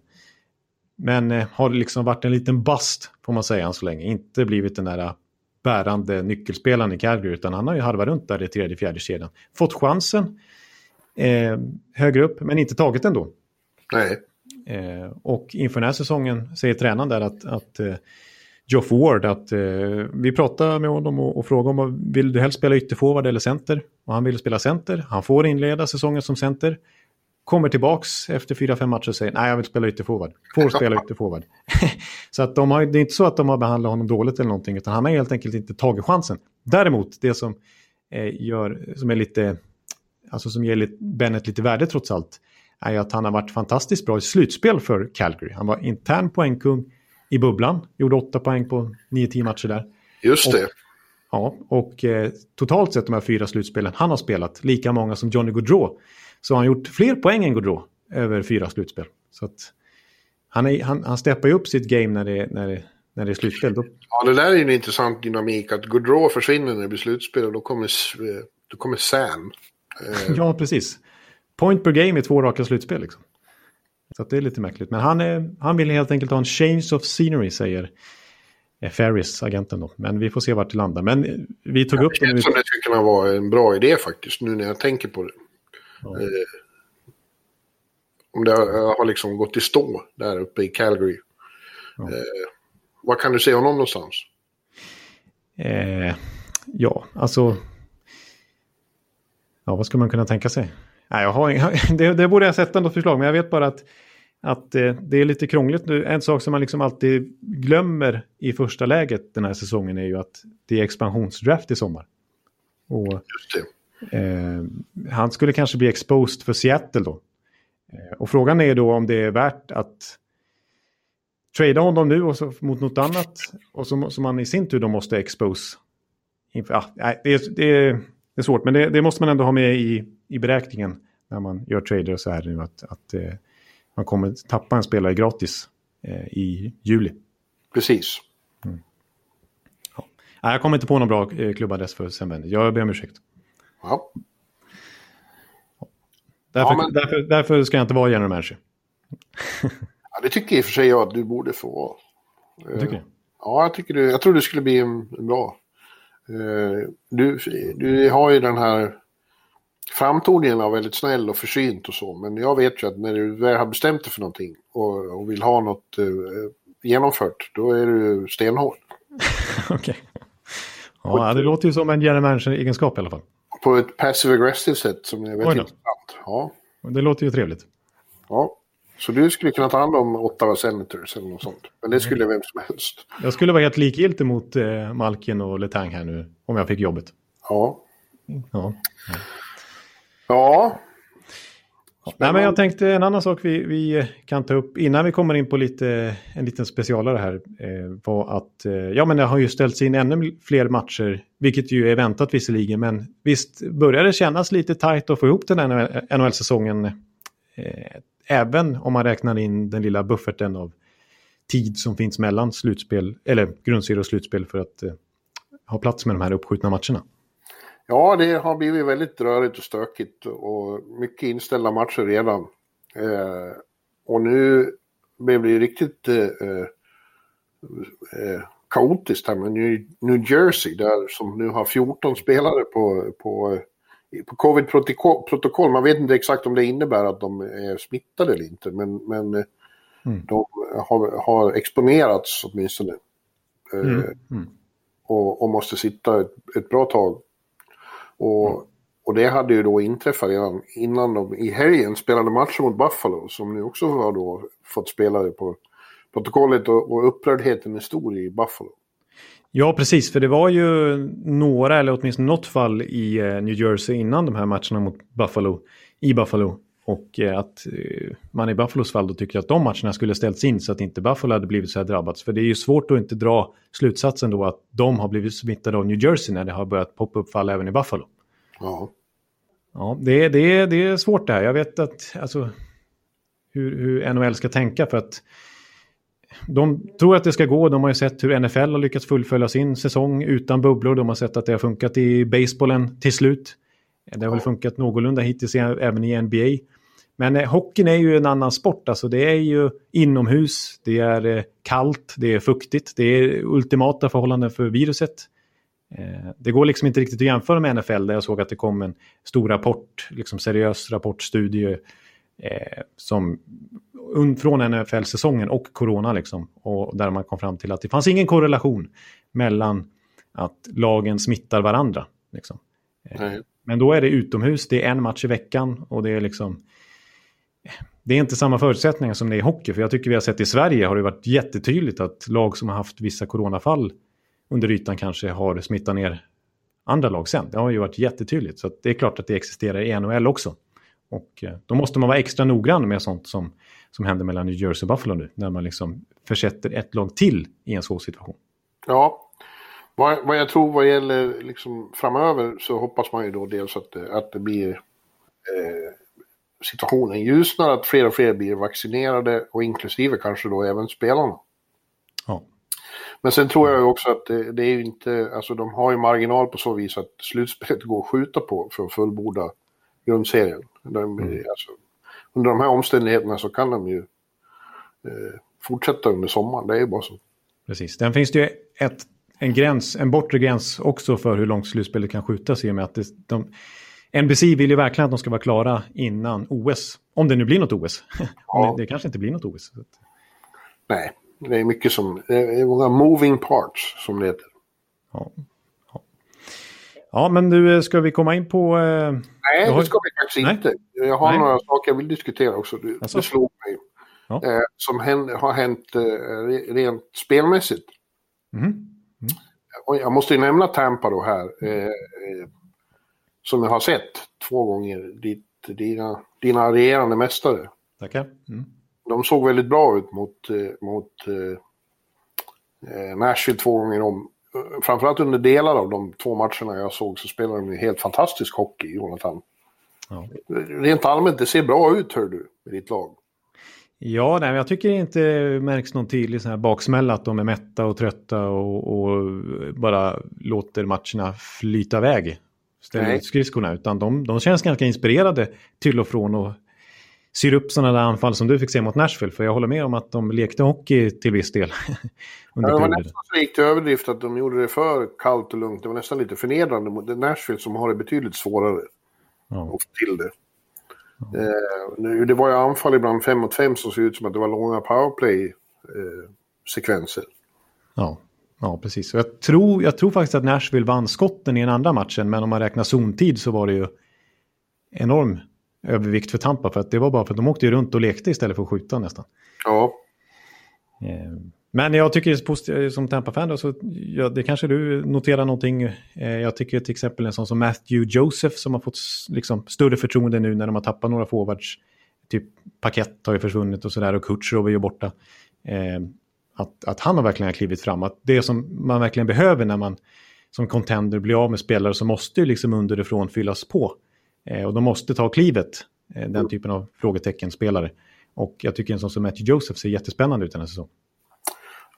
men har liksom varit en liten bust får man säga än så länge. Inte blivit den där bärande nyckelspelaren i Calgary, utan han har ju harvat runt där i tredje, fjärde kedjan. Fått chansen eh, högre upp, men inte tagit den då. Nej. Eh, och inför den här säsongen säger tränaren där att, att eh, Geoff Ward att eh, vi pratade med honom och, och frågade om vill du helst spela ytterforward eller center? Och han ville spela center. Han får inleda säsongen som center kommer tillbaks efter fyra, fem matcher och säger nej jag vill spela ytterforward. Får spela ytterforward. så att de har, det är inte så att de har behandlat honom dåligt eller någonting utan han har helt enkelt inte tagit chansen. Däremot det som, eh, gör, som är lite, alltså som ger lite, Bennett lite värde trots allt är att han har varit fantastiskt bra i slutspel för Calgary. Han var intern poängkung i bubblan, gjorde åtta poäng på nio, tio matcher där. Just det. Och, ja, och eh, totalt sett de här fyra slutspelen han har spelat, lika många som Johnny Gaudreau så har han gjort fler poäng än Gaudreau över fyra slutspel. Så att han, är, han, han steppar ju upp sitt game när det, när det, när det är slutspel. Då... Ja, det där är ju en intressant dynamik. Att Gaudreau försvinner när det blir slutspel och då kommer, då kommer Sam. Eh... Ja, precis. Point per game i två raka slutspel. Liksom. Så det är lite märkligt. Men han, är, han vill helt enkelt ha en change of scenery, säger Ferris, agenten då. Men vi får se vart det landar. Men vi tog ja, upp det. Det som det skulle kunna vara en bra idé faktiskt, nu när jag tänker på det. Ja. Eh, om det har liksom gått i stå där uppe i Calgary. Ja. Eh, vad kan du se honom någonstans? Eh, ja, alltså... Ja, vad ska man kunna tänka sig? Nej, jag har, det, det borde jag sätta något förslag, men jag vet bara att, att eh, det är lite krångligt nu. En sak som man liksom alltid glömmer i första läget den här säsongen är ju att det är expansionsdraft i sommar. Och Just det. Eh, han skulle kanske bli exposed för Seattle då. Eh, och frågan är då om det är värt att trada honom nu och så, mot något annat och som, som man i sin tur då måste expose. Inför, nej, det, är, det, är, det är svårt, men det, det, måste man ändå ha med i, i beräkningen när man gör trader så här nu att, att eh, man kommer tappa en spelare gratis eh, i juli. Precis. Mm. Ja. Nej, jag kommer inte på någon bra eh, klubbadress för Sam Jag ber om ursäkt. Ja. Därför, ja, men... därför, därför, ska jag inte vara general manager. ja, det tycker i och för sig jag att du borde få vara. Tycker? Ja, jag, tycker du, jag tror du skulle bli en, en bra. Eh, du, du har ju den här framtoningen av väldigt snäll och försynt och så. Men jag vet ju att när du väl har bestämt dig för någonting och, och vill ha något uh, genomfört, då är du stenhård. Okej. Okay. Ja, det låter ju som en general manager-egenskap i alla fall. På ett passive aggressive sätt som är väldigt intressant. Ja. Det låter ju trevligt. Ja. Så du skulle kunna ta hand om Ottawa Senators eller något sånt. Men det skulle vem som helst. Jag skulle vara helt likgiltig mot eh, Malkin och Letang här nu. Om jag fick jobbet. Ja. Ja. Ja. Nej, men jag tänkte en annan sak vi, vi kan ta upp innan vi kommer in på lite, en liten specialare här. Eh, var att eh, ja, men det har ju ställts in ännu fler matcher, vilket ju är väntat visserligen. Men visst börjar det kännas lite tajt att få ihop den här NHL-säsongen. Eh, även om man räknar in den lilla bufferten av tid som finns mellan slutspel, eller grundserie och slutspel för att eh, ha plats med de här uppskjutna matcherna. Ja, det har blivit väldigt rörigt och stökigt och mycket inställda matcher redan. Eh, och nu blev det ju riktigt eh, eh, eh kaotiskt här med New, Jersey där som nu har 14 spelare på, på, på covid-protokoll. Man vet inte exakt om det innebär att de är smittade eller inte men, men eh, mm. de har, har exponerats åtminstone. Eh, mm. Mm. Och, och, måste sitta ett, ett bra tag och, och det hade ju då inträffat redan innan de i helgen spelade matchen mot Buffalo som nu också har då fått spelare på protokollet och, och upprördheten är stor i Buffalo. Ja, precis, för det var ju några, eller åtminstone något fall i eh, New Jersey innan de här matcherna mot Buffalo, i Buffalo. Och eh, att eh, man i Buffalos fall då tycker att de matcherna skulle ställts in så att inte Buffalo hade blivit så här drabbats. För det är ju svårt att inte dra slutsatsen då att de har blivit smittade av New Jersey när det har börjat poppa upp fall även i Buffalo. Ja. Ja, det, det, det är svårt det här. Jag vet att, alltså, hur, hur NHL ska tänka för att de tror att det ska gå. De har ju sett hur NFL har lyckats fullfölja sin säsong utan bubblor. De har sett att det har funkat i basebollen till slut. Det har väl funkat någorlunda hittills även i NBA. Men eh, hockeyn är ju en annan sport. Alltså det är ju inomhus, det är eh, kallt, det är fuktigt. Det är ultimata förhållanden för viruset. Eh, det går liksom inte riktigt att jämföra med NFL där jag såg att det kom en stor rapport, liksom seriös rapportstudie eh, som från NFL-säsongen och corona liksom. Och där man kom fram till att det fanns ingen korrelation mellan att lagen smittar varandra. Liksom. Eh, men då är det utomhus, det är en match i veckan och det är liksom det är inte samma förutsättningar som det är i hockey. För jag tycker vi har sett i Sverige har det varit jättetydligt att lag som har haft vissa coronafall under ytan kanske har smittat ner andra lag sen. Det har ju varit jättetydligt. Så det är klart att det existerar i NHL också. Och eh, då måste man vara extra noggrann med sånt som, som händer mellan New Jersey och Buffalo nu. När man liksom försätter ett lag till i en svår situation. Ja, vad, vad jag tror vad gäller liksom framöver så hoppas man ju då dels att, att det blir eh, situationen ljusnar, att fler och fler blir vaccinerade och inklusive kanske då även spelarna. Ja. Men sen tror jag också att det, det är ju inte, alltså de har ju marginal på så vis att slutspelet går att skjuta på för att fullborda grundserien. De, mm. alltså, under de här omständigheterna så kan de ju eh, fortsätta under sommaren, det är ju bara så. Precis, den finns det ju ett, en gräns, en bortre gräns också för hur långt slutspelet kan skjutas i och med att det, de, NBC vill ju verkligen att de ska vara klara innan OS. Om det nu blir något OS. Ja. det, det, kanske inte blir något OS. Nej, det är mycket som... Det är många moving parts som det heter. Ja. Ja, ja men nu ska vi komma in på... Eh, Nej, har... det ska vi faktiskt Nej. inte. Jag har Nej. några saker jag vill diskutera också. Det, alltså. det slog mig. Ja. Eh, som händ, har hänt eh, rent spelmässigt. Mm. Mm. Och jag måste ju nämna Tampa då här. Eh, eh som jag har sett två gånger, ditt, dina, dina regerande mästare. Tackar. Mm. de såg väldigt bra ut mot, eh, mot eh, Nashville två gånger om. Framförallt under delar av de två matcherna jag såg så spelade de helt fantastisk hockey, Jonathan. Ja. Rent allmänt, det ser bra ut hör du, med ditt lag. Ja, nej, jag tycker det inte märks någon tydlig sån här baksmälla att de är mätta och trötta och, och bara låter matcherna flyta iväg. Ställer ut skridskorna, utan de, de känns ganska inspirerade till och från och syr upp sådana där anfall som du fick se mot Nashville. För jag håller med om att de lekte hockey till viss del. under ja, det var nästan så gick till överdrift att de gjorde det för kallt och lugnt. Det var nästan lite förnedrande mot Nashville som har det betydligt svårare ja. att få till det. Eh, det var ju anfall ibland 5 mot 5 som såg ut som att det var långa powerplay-sekvenser. Eh, ja. Ja, precis. Och jag, tror, jag tror faktiskt att Nashville vann skotten i den andra matchen, men om man räknar zontid så var det ju enorm övervikt för Tampa. För att det var bara för att de åkte ju runt och lekte istället för att skjuta nästan. Ja. Eh, men jag tycker som Tampa-fan, så ja, det kanske du noterar någonting. Eh, jag tycker till exempel en sån som Matthew Joseph som har fått liksom, större förtroende nu när de har tappat några forwards. Typ Paket har ju försvunnit och sådär och Kutjerov är ju borta. Att, att han har verkligen klivit fram. Att det som man verkligen behöver när man som contender blir av med spelare så måste ju liksom underifrån fyllas på. Eh, och de måste ta klivet, eh, den typen av frågetecken-spelare. Och jag tycker en sån som Matthew Joseph ser jättespännande ut den här säsongen.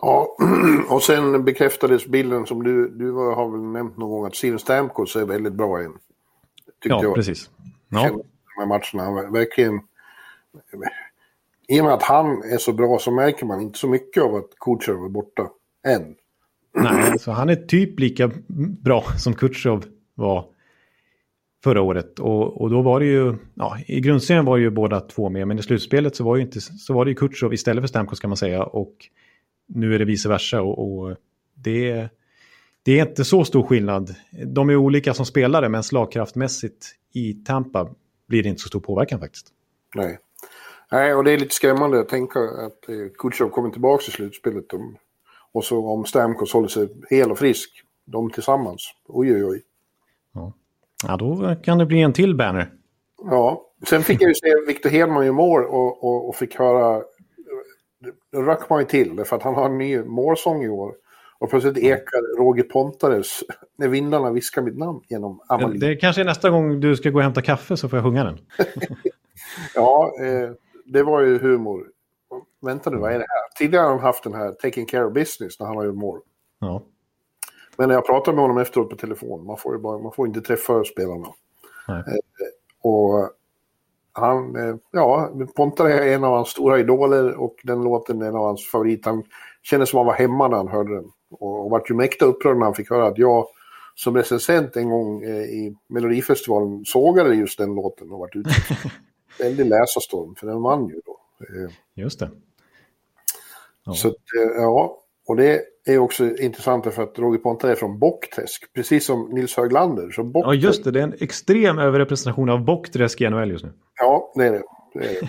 Ja, och sen bekräftades bilden som du, du har väl nämnt någon gång att Steven Stamkos är väldigt bra igen. Ja, jag. precis. Ja. De här matcherna, verkligen... I och med att han är så bra så märker man inte så mycket av att Kutjerov är borta. Än. Nej, alltså han är typ lika bra som Kutjerov var förra året. Och, och då var det ju, ja, i grundserien var det ju båda två med, men i slutspelet så var, ju inte, så var det ju Kutjerov istället för Stamkos kan man säga. Och nu är det vice versa och, och det, det är inte så stor skillnad. De är olika som spelare men slagkraftmässigt i Tampa blir det inte så stor påverkan faktiskt. Nej. Nej, och det är lite skrämmande att tänka att eh, Kutjerov kommer tillbaka i slutspelet. och så om Stamkos håller sig hel och frisk, de tillsammans. Oj, oj, oj. Ja. ja, då kan det bli en till banner. Ja, sen fick jag ju se Victor Hedman i mål och, och, och, fick höra då röck man ju till för att han har en ny målsång i år. Och plötsligt ekar Roger Pontares När vindarna viskar mitt namn genom Amalin. Det kanske är nästa gång du ska gå och hämta kaffe så får jag sjunga den. ja, eh, det var ju humor. Vänta nu, vad är det här? Tidigare har han haft den här Taking Care of Business när han har gjort mål. Ja. Men när jag pratade med honom efteråt på telefon, man får ju bara, man får inte träffa spelarna. Eh, och han, eh, ja, Pontare är en av hans stora idoler och den låten är en av hans favoriter. Han kände som han var hemma när han hörde den. Och, och vart ju mäkta upprörd när han fick höra att jag som recensent en gång eh, i Melodifestivalen sågade just den låten och vart ute. Väldig läsarstorm, för den vann ju då. Eh, just det. Ja. Så ja, och det är också intressant för att Roger Pontare är från Bockträsk, precis som Nils Höglander. Så Ja, just det. Det är en extrem överrepresentation av Bockträsk i NHL just nu. Ja, det är det. det, är det.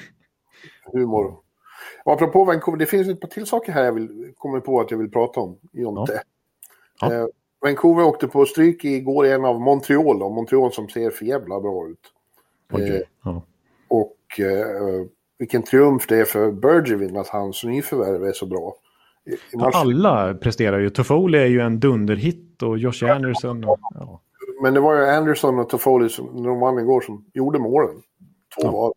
Humor. Och apropå Vancouver, det finns ett par till saker här jag vill, kommer på att jag vill prata om, Jonte. Ja. Ja. Eh, Vancouver åkte på stryk igår i en av Montreal, då. Montreal som ser för jävla bra ut. Okay. Eh, ja. Och eh, vilken triumf det är för Bergevin att hans nyförvärv är så bra. Alla presterar ju. Toffoli är ju en dunderhit och Josh Anderson. Och, ja. Men det var ju Anderson och Toffoli som, de vann igår som gjorde målen. Två ja. var.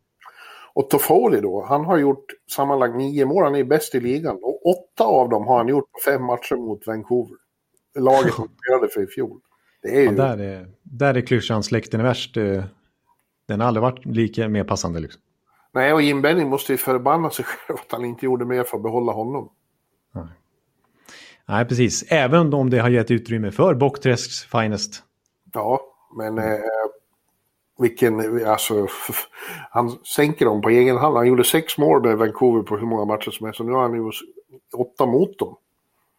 Och Toffoli då, han har gjort sammanlagt nio mål. Han är bäst i ligan. Och åtta av dem har han gjort på fem matcher mot Vancouver. Laget som spelade för i fjol. Det är ju... ja, där, är, där är klyschan släkten är värst. Den har aldrig varit lika mer passande liksom. Nej, och Jim Benning måste ju förbanna sig själv att han inte gjorde mer för att behålla honom. Nej. Nej, precis. Även om det har gett utrymme för Bockträsks finest. Ja, men eh, vilken, alltså, han sänker dem på egen hand. Han gjorde sex mål med Vancouver på hur många matcher som helst. Så nu har han ju åtta mot dem.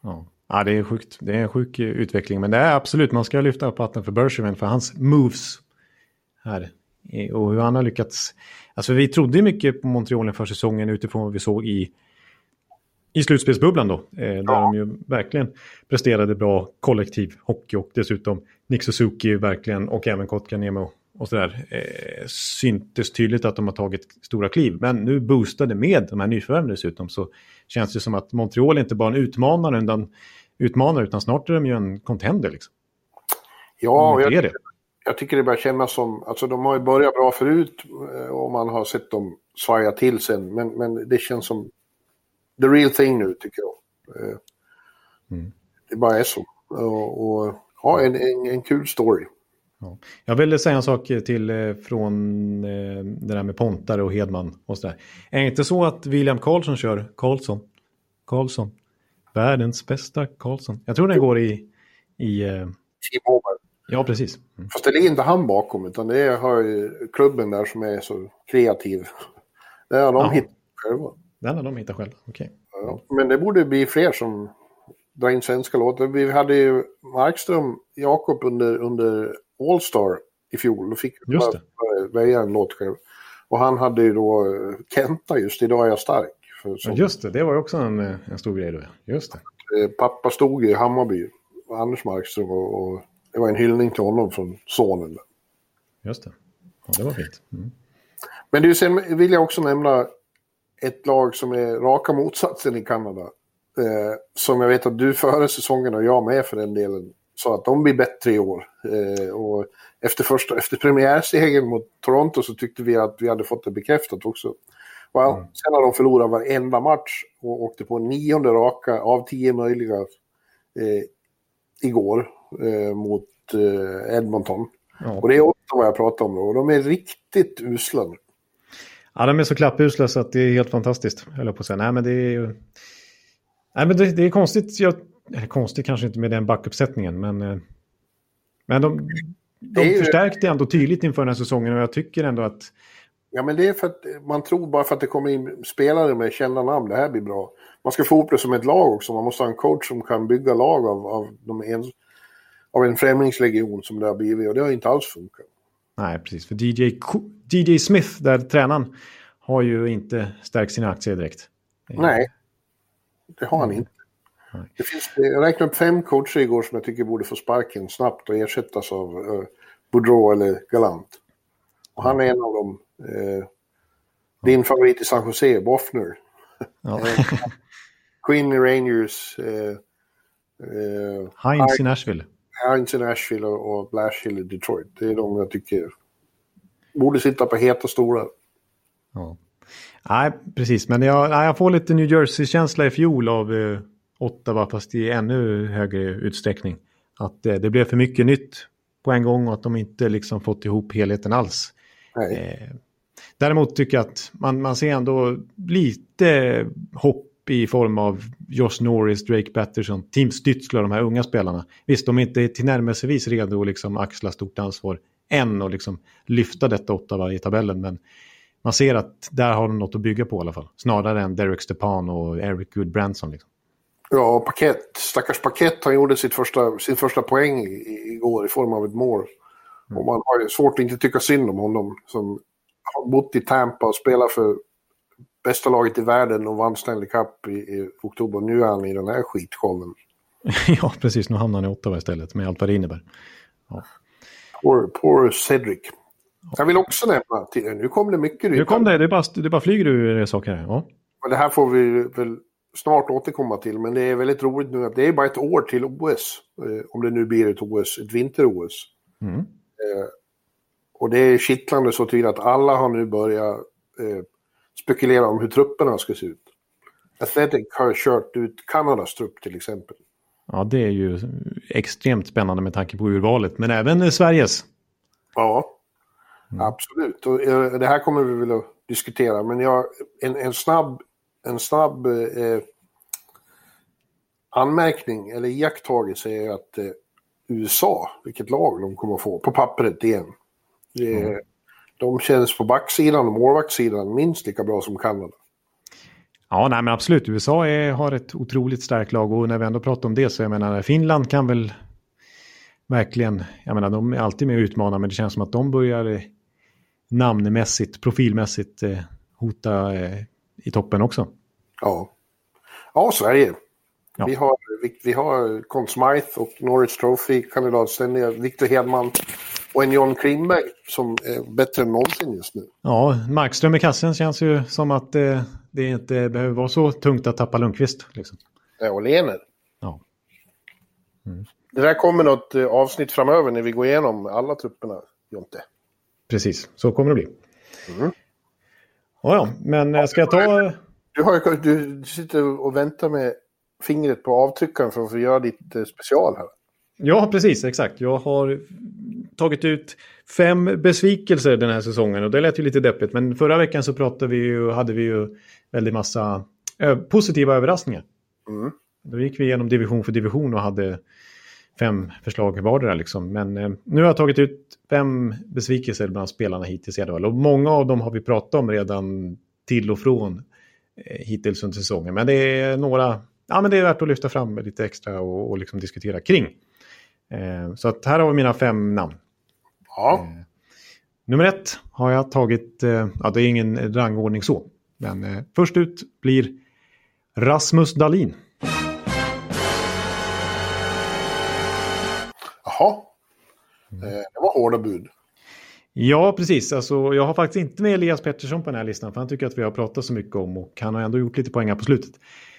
Ja. ja, det är sjukt. Det är en sjuk utveckling. Men det är absolut, man ska lyfta upp hatten för Bergevin för hans moves här. Och hur han har lyckats. Alltså vi trodde mycket på Montreal för säsongen utifrån vad vi såg i i slutspelsbubblan då, eh, där ja. de ju verkligen presterade bra kollektiv hockey och dessutom Nick Suzuki verkligen och även Kotkaniemi och sådär eh, syntes tydligt att de har tagit stora kliv. Men nu boostade med de här nyförvärven dessutom så känns det som att Montreal är inte bara en utmanare utan, utmanare, utan snart är de ju en contender. Liksom. Ja, jag, det. Jag tycker det börjar kännas som, alltså de har ju börjat bra förut eh, och man har sett dem svaja till sen, men, men det känns som the real thing nu tycker jag. Eh, mm. Det bara är så. Och, och ja, en, en, en kul story. Ja. Jag ville säga en sak till eh, från eh, det där med Pontare och Hedman och sådär. Är det inte så att William Karlsson kör Karlsson? Karlsson. Världens bästa Karlsson. Jag tror den går i... i eh... Ja, precis. Mm. Fast det ligger inte han bakom, utan det är klubben där som är så kreativ. Det har de Aha. hittat själva. Den har de hittat själva, okej. Okay. Ja, men det borde bli fler som drar in svenska låtar. Vi hade ju Markström, Jakob under, under All-Star i fjol. Då fick just det. välja en låt själv. Och han hade ju då eh, Kenta just Idag är jag stark. För, ja, just det, det var också en, eh, en stor grej då. Just det. Eh, pappa stod i Hammarby, Anders Markström, och, och det var en hyllning till honom från sonen. Just det. Ja, det var fint. Mm. Men du, sen vill jag också nämna ett lag som är raka motsatsen i Kanada. Eh, som jag vet att du före säsongen och jag med för den delen sa att de blir bättre i år. Eh, och efter, första, efter premiärsegern mot Toronto så tyckte vi att vi hade fått det bekräftat också. Well, mm. Sen har de förlorat varenda match och åkte på nionde raka av tio möjliga eh, igår eh, mot eh, Edmonton. Ja. Och det är åtta vad jag pratar om då. Och de är riktigt usla nu. Ja, de är så klappusla så att det är helt fantastiskt. Höll på att säga. Nej, men det är ju... Nej, men det, det är konstigt. Jag... Eller konstigt kanske inte med den backuppsättningen, men... Eh, men de, de ju... förstärkte ändå tydligt inför den här säsongen och jag tycker ändå att... Ja, men det är för att man tror bara för att det kommer in spelare med kända namn, det här blir bra. Man ska få upp det som ett lag också. Man måste ha en coach som kan bygga lag av, av, de en, av en främlingslegion som det har blivit och det har inte alls funkat. Nej, precis. För DJ, DJ Smith, där tränaren, har ju inte stärkt sina aktier direkt. Nej, det har han inte. Det finns, jag räknade upp fem coacher igår som jag tycker borde få sparken snabbt och ersättas av uh, Boudreau eller Galant. Och han är en av dem. Uh, din favorit i San Jose, Boffner. Ja. Queen Rangers. Uh, uh, Heinz i Nashville. Heinz i Nashville och, Blashill i Detroit. Det är de jag tycker borde sitta på heta stolar. Ja. Nej, precis. Men jag, jag får lite New Jersey-känsla i fjol av eh, Ottawa, fast i ännu högre utsträckning. Att eh, det blev för mycket nytt på en gång och att de inte liksom fått ihop helheten alls. Eh, däremot tycker jag att man, man ser ändå lite hopp i form av Josh Norris, Drake Patterson, Tim Stützler, de här unga spelarna. Visst, de är inte tillnärmelsevis redo att liksom axla stort ansvar än och liksom lyfta detta Ottawa i tabellen, men man ser att där har de något att bygga på i alla fall. Snarare än Derek Stepan och Eric Goodbranson. Liksom. Ja, Paket, stackars Paket, han gjorde sitt första, sin första poäng igår i form av ett mål. Mm. Och man har ju svårt att inte tycka synd om honom som har bott i Tampa och spelar för bästa laget i världen och vann Stanley Cup i, i oktober. Nu är han i den här skitshowen. ja, precis. Nu hamnar han i Ottawa istället med allt vad det innebär. Ja. Poor, poor Cedric. Jag vill också nämna, till, nu kom det mycket. Nu kom det, det bara, det bara flyger ur saker här. Ja. det här får vi väl snart återkomma till, men det är väldigt roligt nu att det är bara ett år till OS. Eh, om det nu blir ett OS, ett vinter-OS. Mm. Eh, och det är kittlande så tydligt att alla har nu börjat eh, spekulera om hur trupperna ska se ut. Athletic har kört ut Kanadas trupp till exempel. Ja, det är ju extremt spännande med tanke på urvalet, men även Sveriges. Ja, mm. absolut. Och, eh, det här kommer vi väl att diskutera, men jag, en, en snabb, en snabb eh, anmärkning eller iakttagelse är att eh, USA, vilket lag de kommer att få på pappret igen. Mm. De känns på backsidan och målvaktssidan minst lika bra som Kanada. Ja, nej men absolut. USA är, har ett otroligt starkt lag och när vi ändå pratar om det så jag menar Finland kan väl verkligen, jag menar de är alltid med och utmanar men det känns som att de börjar eh, namnmässigt, profilmässigt eh, hota eh, i toppen också. Ja, ja Sverige. Ja. Vi har, vi, vi har Conn Smythe och Norris Trophy kandidatständiga, Victor Hedman Och en John Klingberg som är bättre än någonsin just nu. Ja, Markström i kassen känns ju som att eh, det inte behöver vara så tungt att tappa Lundqvist. Liksom. Ja, och Lener. Ja. Mm. Det där kommer något eh, avsnitt framöver när vi går igenom alla trupperna, Jonte. Precis, så kommer det bli. Mm. Ja, ja, men eh, ska jag ta... Du, har, du sitter och väntar med fingret på avtryckaren för att få göra ditt eh, special här. Ja, precis, exakt. Jag har tagit ut fem besvikelser den här säsongen och det lät ju lite deppigt. Men förra veckan så pratade vi ju, hade vi ju väldigt massa positiva överraskningar. Mm. Då gick vi igenom division för division och hade fem förslag vardera. Liksom. Men eh, nu har jag tagit ut fem besvikelser bland spelarna hittills i alla Och många av dem har vi pratat om redan till och från eh, hittills under säsongen. Men det är några, ja men det är värt att lyfta fram lite extra och, och liksom diskutera kring. Eh, så att här har vi mina fem namn. Ja. Eh, nummer ett har jag tagit, eh, ja det är ingen rangordning så. Men först ut blir Rasmus Dahlin. Jaha. Det var hårda bud. Ja, precis. Alltså, jag har faktiskt inte med Elias Pettersson på den här listan. För han tycker att vi har pratat så mycket om och han har ändå gjort lite poäng på slutet.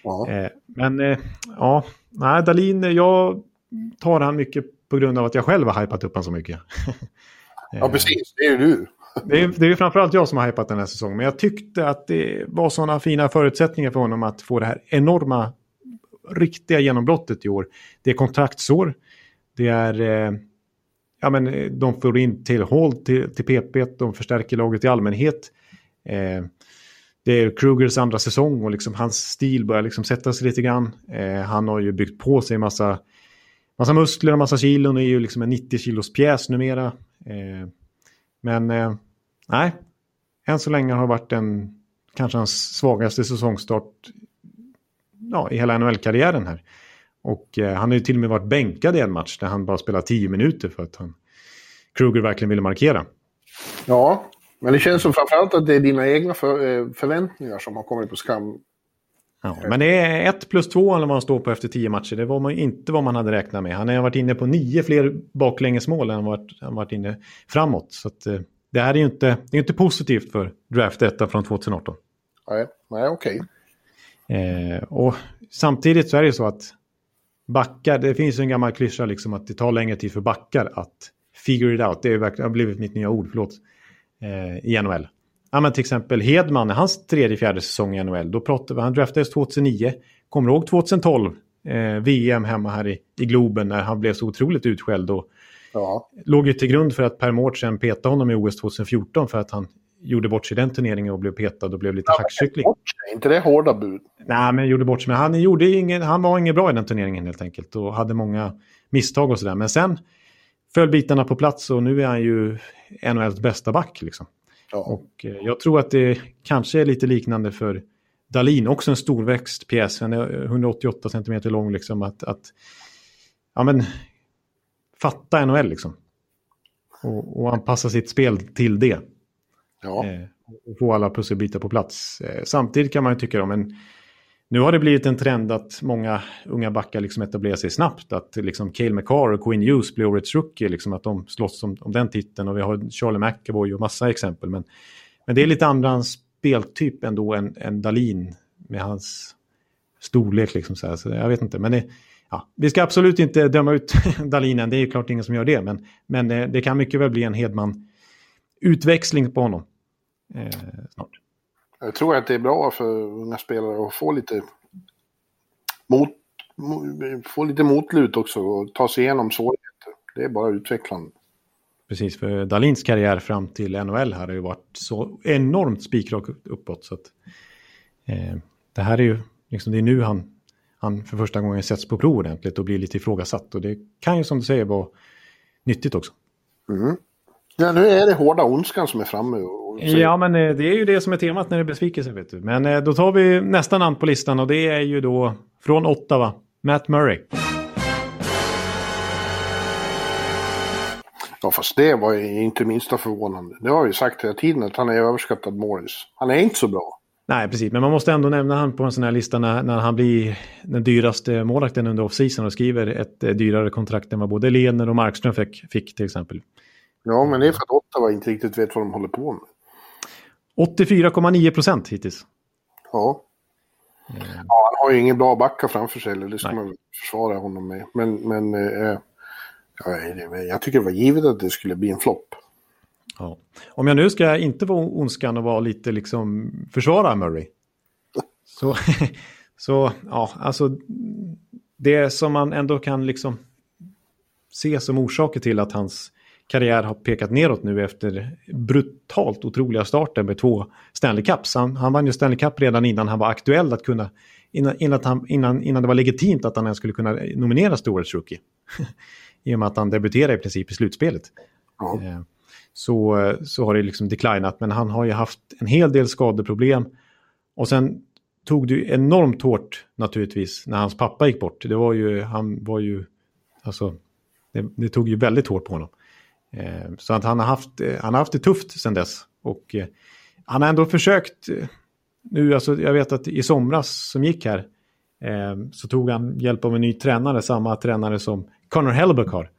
Ja. Men ja, nej, Dalin, jag tar han mycket på grund av att jag själv har hypat upp honom så mycket. ja, precis. Det är ju du. det är, det är framförallt jag som har hypat den här säsongen. Men jag tyckte att det var sådana fina förutsättningar för honom att få det här enorma, riktiga genombrottet i år. Det är kontraktsår. Det är... Eh, ja, men eh, de får in till Hall till, till PP, de förstärker laget i allmänhet. Eh, det är Krugers andra säsong och liksom hans stil börjar liksom sätta sig lite grann. Eh, han har ju byggt på sig en massa, massa muskler och massa kilon och är ju liksom en 90 kilos pjäs numera. Eh, men eh, nej, än så länge har det varit en kanske hans svagaste säsongstart ja, i hela NHL-karriären här. Och eh, han har ju till och med varit bänkad i en match där han bara spelade 10 minuter för att han, Kruger verkligen ville markera. Ja, men det känns som framförallt att det är dina egna för, eh, förväntningar som har kommit på skam. Ja, men det är 1 plus 2 eller vad han står på efter 10 matcher. Det var man inte vad man hade räknat med. Han har varit inne på nio fler baklängesmål än varit, han varit inne framåt. Så att, eh, det här är ju inte, det är inte positivt för draft 1 från 2018. Nej, nej okej. Eh, och samtidigt så är det ju så att backar, det finns ju en gammal klyscha liksom att det tar längre tid för backar att figure it out. Det, är det har blivit mitt nya ord, förlåt, eh, i NHL. Ja, men till exempel Hedman, hans tredje, fjärde säsong i NHL, då pratade vi, han draftades 2009. Kommer du ihåg 2012? Eh, VM hemma här i, i Globen när han blev så otroligt utskälld och ja. låg ju till grund för att Per Mårtsen petade honom i OS 2014 för att han gjorde bort sig i den turneringen och blev petad och blev lite ja, hackkyckling. inte det hårda bud? Nej, men gjorde bort sig. Men han, gjorde ingen, han var ingen bra i den turneringen helt enkelt och hade många misstag och sådär. Men sen föll bitarna på plats och nu är han ju NHLs bästa back. Liksom. Ja. Och eh, jag tror att det kanske är lite liknande för Dalin, också en storväxt pjäs, han är 188 cm lång, liksom, att, att ja, men, fatta NHL liksom. Och, och anpassa sitt spel till det. Ja. Eh, och få alla pusselbitar på plats. Eh, samtidigt kan man ju tycka, då, men nu har det blivit en trend att många unga backar liksom etablerar sig snabbt. Att liksom Cale McCarr och Quinn Hughes blir årets rookie, liksom att de slåss om, om den titeln. Och vi har Charlie McAvoy och massa exempel. Men, men det är lite andra speltyp ändå än, än Dalin med hans storlek. Liksom så, här. så jag vet inte, men det, ja, vi ska absolut inte döma ut Dalin än. Det är klart ingen som gör det. Men, men det, det kan mycket väl bli en Hedman utväxling på honom. Eh, snart. Jag tror att det är bra för unga spelare att få lite mot, få lite motlut också och ta sig igenom svårigheter. Det är bara utvecklande. Precis, för Dalins karriär fram till NHL har ju varit så enormt spikrak uppåt. Så att, eh, det här är ju liksom, det är nu han, han för första gången sätts på prov ordentligt och blir lite ifrågasatt. Och det kan ju som du säger vara nyttigt också. Mm. Ja, nu är det hårda ondskan som är framme. Ja, men eh, det är ju det som är temat när det är besvikelse. Vet du. Men eh, då tar vi nästa namn på listan och det är ju då från Ottawa, Matt Murray. Ja, fast det var ju inte minsta förvånande. Det har ju sagt hela tiden att han är överskattad Morris. Han är inte så bra. Nej, precis. Men man måste ändå nämna han på en sån här lista när, när han blir den dyraste målakten under off-season och skriver ett eh, dyrare kontrakt än vad både Lener och Markström fick, fick till exempel. Ja, men det är för att Ottawa inte riktigt vet vad de håller på med. 84,9 procent hittills. Ja. Mm. ja. Han har ju ingen bra backa framför sig, eller det ska Nej. man försvara honom med. Men, men eh, ja, jag tycker det var givet att det skulle bli en flopp. Ja. Om jag nu ska inte vara ondskan och vara lite liksom försvara Murray. Så, så ja, alltså det som man ändå kan liksom se som orsaker till att hans karriär har pekat neråt nu efter brutalt otroliga starter med två Stanley Cups. Han, han vann ju Stanley Cup redan innan han var aktuell att kunna, innan, innan, han, innan, innan det var legitimt att han ens skulle kunna nomineras till Årets Rookie. I och med att han debuterade i princip i slutspelet. Mm. Så, så har det liksom declinat, men han har ju haft en hel del skadeproblem. Och sen tog det ju enormt hårt naturligtvis när hans pappa gick bort. Det var ju, han var ju, alltså, det, det tog ju väldigt hårt på honom. Eh, så att han har, haft, eh, han har haft det tufft sedan dess. Och eh, han har ändå försökt, nu, alltså, jag vet att i somras som gick här, så tog han hjälp av en ny tränare, samma tränare som Connor Hellebuck har.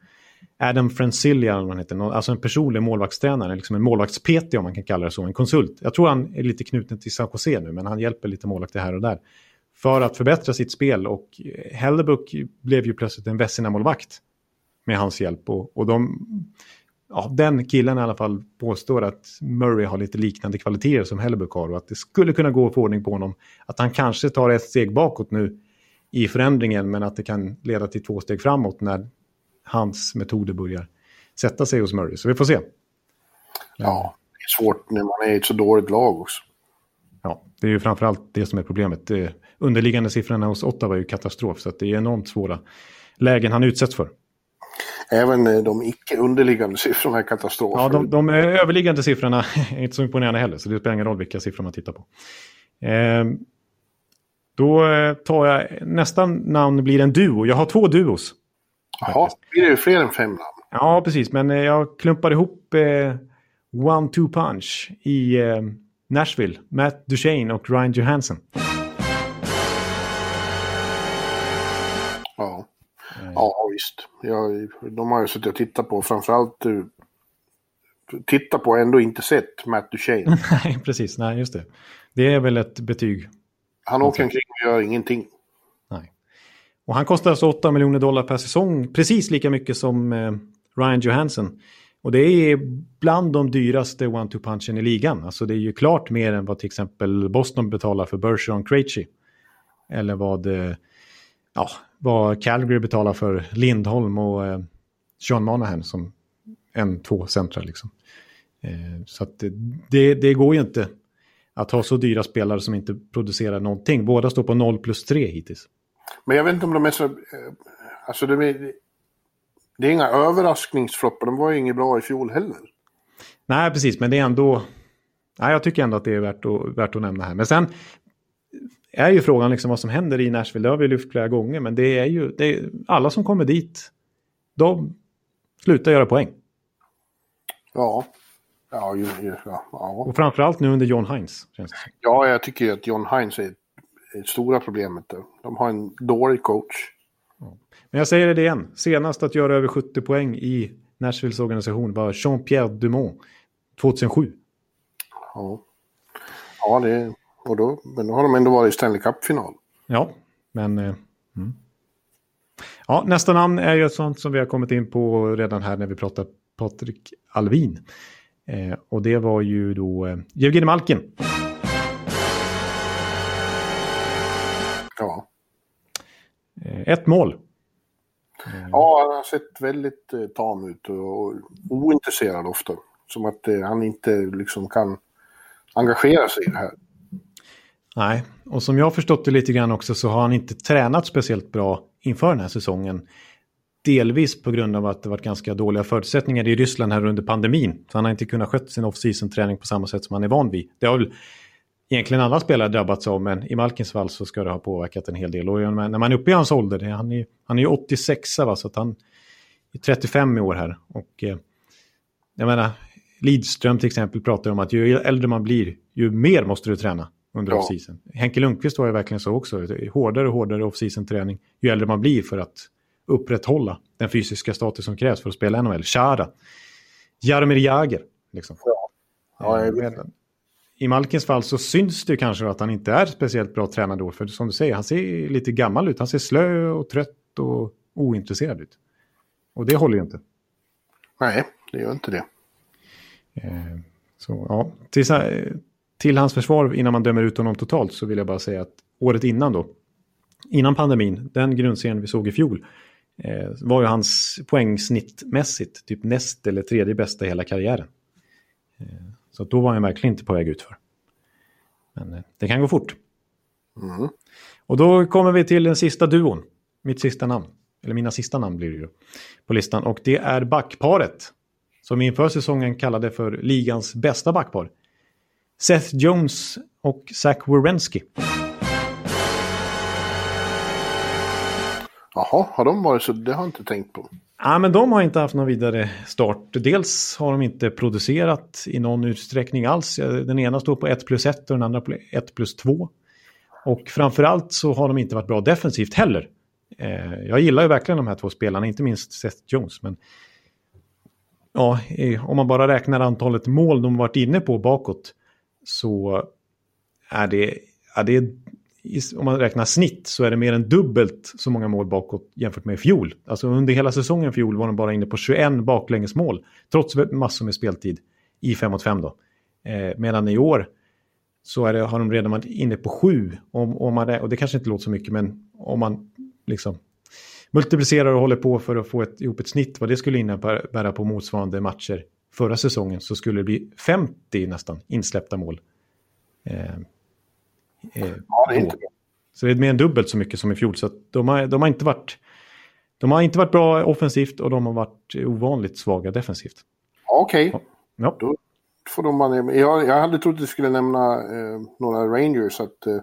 Adam Francilia, eller vad han heter, alltså en personlig målvaktstränare, liksom en målvakts-PT om man kan kalla det så, en konsult. Jag tror han är lite knuten till San Jose nu, men han hjälper lite målvakter här och där. För att förbättra sitt spel och Hellebuck blev ju plötsligt en Vessina-målvakt med hans hjälp. Och, och de ja, den killen i alla fall påstår att Murray har lite liknande kvaliteter som Hellebuck har och att det skulle kunna gå att få ordning på honom. Att han kanske tar ett steg bakåt nu i förändringen men att det kan leda till två steg framåt när hans metoder börjar sätta sig hos Murray. Så vi får se. Ja, det är svårt när man är i ett så dåligt lag också. Ja, det är ju framförallt det som är problemet. Det underliggande siffrorna hos Ottawa är ju katastrof så det är enormt svåra lägen han utsätts för. Även eh, de icke underliggande siffrorna är katastrofer. Ja, de, de överliggande siffrorna är inte så imponerande heller, så det spelar ingen roll vilka siffror man tittar på. Eh, då eh, tar jag, nästa namn blir en duo. Jag har två duos. Jaha, blir det fler än fem namn? Ja, precis. Men eh, jag klumpar ihop eh, One-Two Punch i eh, Nashville. Matt Duchene och Ryan Johansson. Ja, visst. Jag, de har ju suttit och tittat på, framförallt eh, titta på ändå inte sett Matt Duchene. Nej, precis. Nej, just det. Det är väl ett betyg. Han åker omkring och gör ingenting. Nej. Och han kostar alltså 8 miljoner dollar per säsong. Precis lika mycket som eh, Ryan Johansson. Och det är bland de dyraste one-two-punchen i ligan. Alltså det är ju klart mer än vad till exempel Boston betalar för Bergeron Krejci. Eller vad eh, ja, vad Calgary betalar för Lindholm och eh, Sean Monahan som en, två centra. Liksom. Eh, så att det, det går ju inte att ha så dyra spelare som inte producerar någonting. Båda står på 0 plus 3 hittills. Men jag vet inte om de är så... Eh, alltså det är, det är inga överraskningsfloppar. De var ju inget bra i fjol heller. Nej, precis. Men det är ändå... Nej, jag tycker ändå att det är värt att, värt att nämna här. Men sen är ju frågan liksom vad som händer i Nashville. Det har vi lyft flera gånger, men det är ju det är, alla som kommer dit, de slutar göra poäng. Ja. Ja, ju, ju, ja, ja. Och framförallt nu under John Hines. Ja, jag tycker att John Hines är det stora problemet. De har en dålig coach. Ja. Men jag säger det igen. Senast att göra över 70 poäng i Nashvilles organisation var Jean-Pierre Dumont 2007. Ja, ja det, och då, men då har de ändå varit i Stanley Cup-final. Ja, men... Eh, mm. Ja, nästa namn är ju ett sånt som vi har kommit in på redan här när vi pratar Patrik Alvin. Eh, och det var ju då eh, Jevgenij Malkin. Ja. Eh, ett mål. Ja, han har sett väldigt eh, tam ut och, och ointresserad ofta. Som att eh, han inte liksom kan engagera sig i det här. Nej, och som jag har förstått det lite grann också så har han inte tränat speciellt bra inför den här säsongen. Delvis på grund av att det varit ganska dåliga förutsättningar i Ryssland här under pandemin. Så han har inte kunnat sköta sin off-season träning på samma sätt som han är van vid. Det har väl egentligen alla spelare drabbats av, men i Malkins fall så ska det ha påverkat en hel del. Och när man är uppe i hans ålder, han är, han är ju 86 va, så att han är 35 i år här. Och eh, jag menar, Lidström till exempel pratar om att ju äldre man blir, ju mer måste du träna under ja. off-season. Henke Lundqvist var ju verkligen så också. Hårdare och hårdare off-season träning ju äldre man blir för att upprätthålla den fysiska status som krävs för att spela NHL. Chara Jaromir Jagr. Liksom. Ja. Ja, jag Eh, I Malkins fall så syns det kanske att han inte är speciellt bra tränad då. För som du säger, han ser lite gammal ut. Han ser slö och trött och ointresserad ut. Och det håller ju inte. Nej, det gör inte det. Eh, Så ja, till, hans försvar innan man dömer ut honom totalt så vill jag bara säga att året innan då, innan pandemin, den grundserien vi såg i fjol, eh, var ju hans poängsnittmässigt typ näst eller tredje bästa i hela karriären. Eh, så då var han verkligen inte på väg ut för. Men eh, det kan gå fort. Mm. Och då kommer vi till den sista duon, mitt sista namn, eller mina sista namn blir det ju på listan, och det är backparet som inför säsongen kallade för ligans bästa backpar. Seth Jones och Zach Wierenski. Jaha, har de varit så? Det har jag inte tänkt på. Ja, men de har inte haft någon vidare start. Dels har de inte producerat i någon utsträckning alls. Den ena står på 1 plus 1 och den andra på 1 plus 2. Och framförallt så har de inte varit bra defensivt heller. Eh, jag gillar ju verkligen de här två spelarna, inte minst Seth Jones. Men ja, om man bara räknar antalet mål de varit inne på bakåt så är det, är det om man räknar snitt så är det mer än dubbelt så många mål bakåt jämfört med i fjol. Alltså under hela säsongen i fjol var de bara inne på 21 baklängesmål, trots massor med speltid i 5 mot 5 då. Eh, medan i år så är det, har de redan varit inne på 7. Om, om man, och det kanske inte låter så mycket, men om man liksom multiplicerar och håller på för att få ett, ihop ett snitt, vad det skulle innebära på motsvarande matcher förra säsongen, så skulle det bli 50 nästan insläppta mål. Eh, eh, Ja, det så det är mer än dubbelt så mycket som i fjol. Så de, har, de, har inte varit, de har inte varit bra offensivt och de har varit ovanligt svaga defensivt. Okej, Ja, då får de med. Jag, jag hade trott att du skulle nämna eh, några Rangers. Att eh,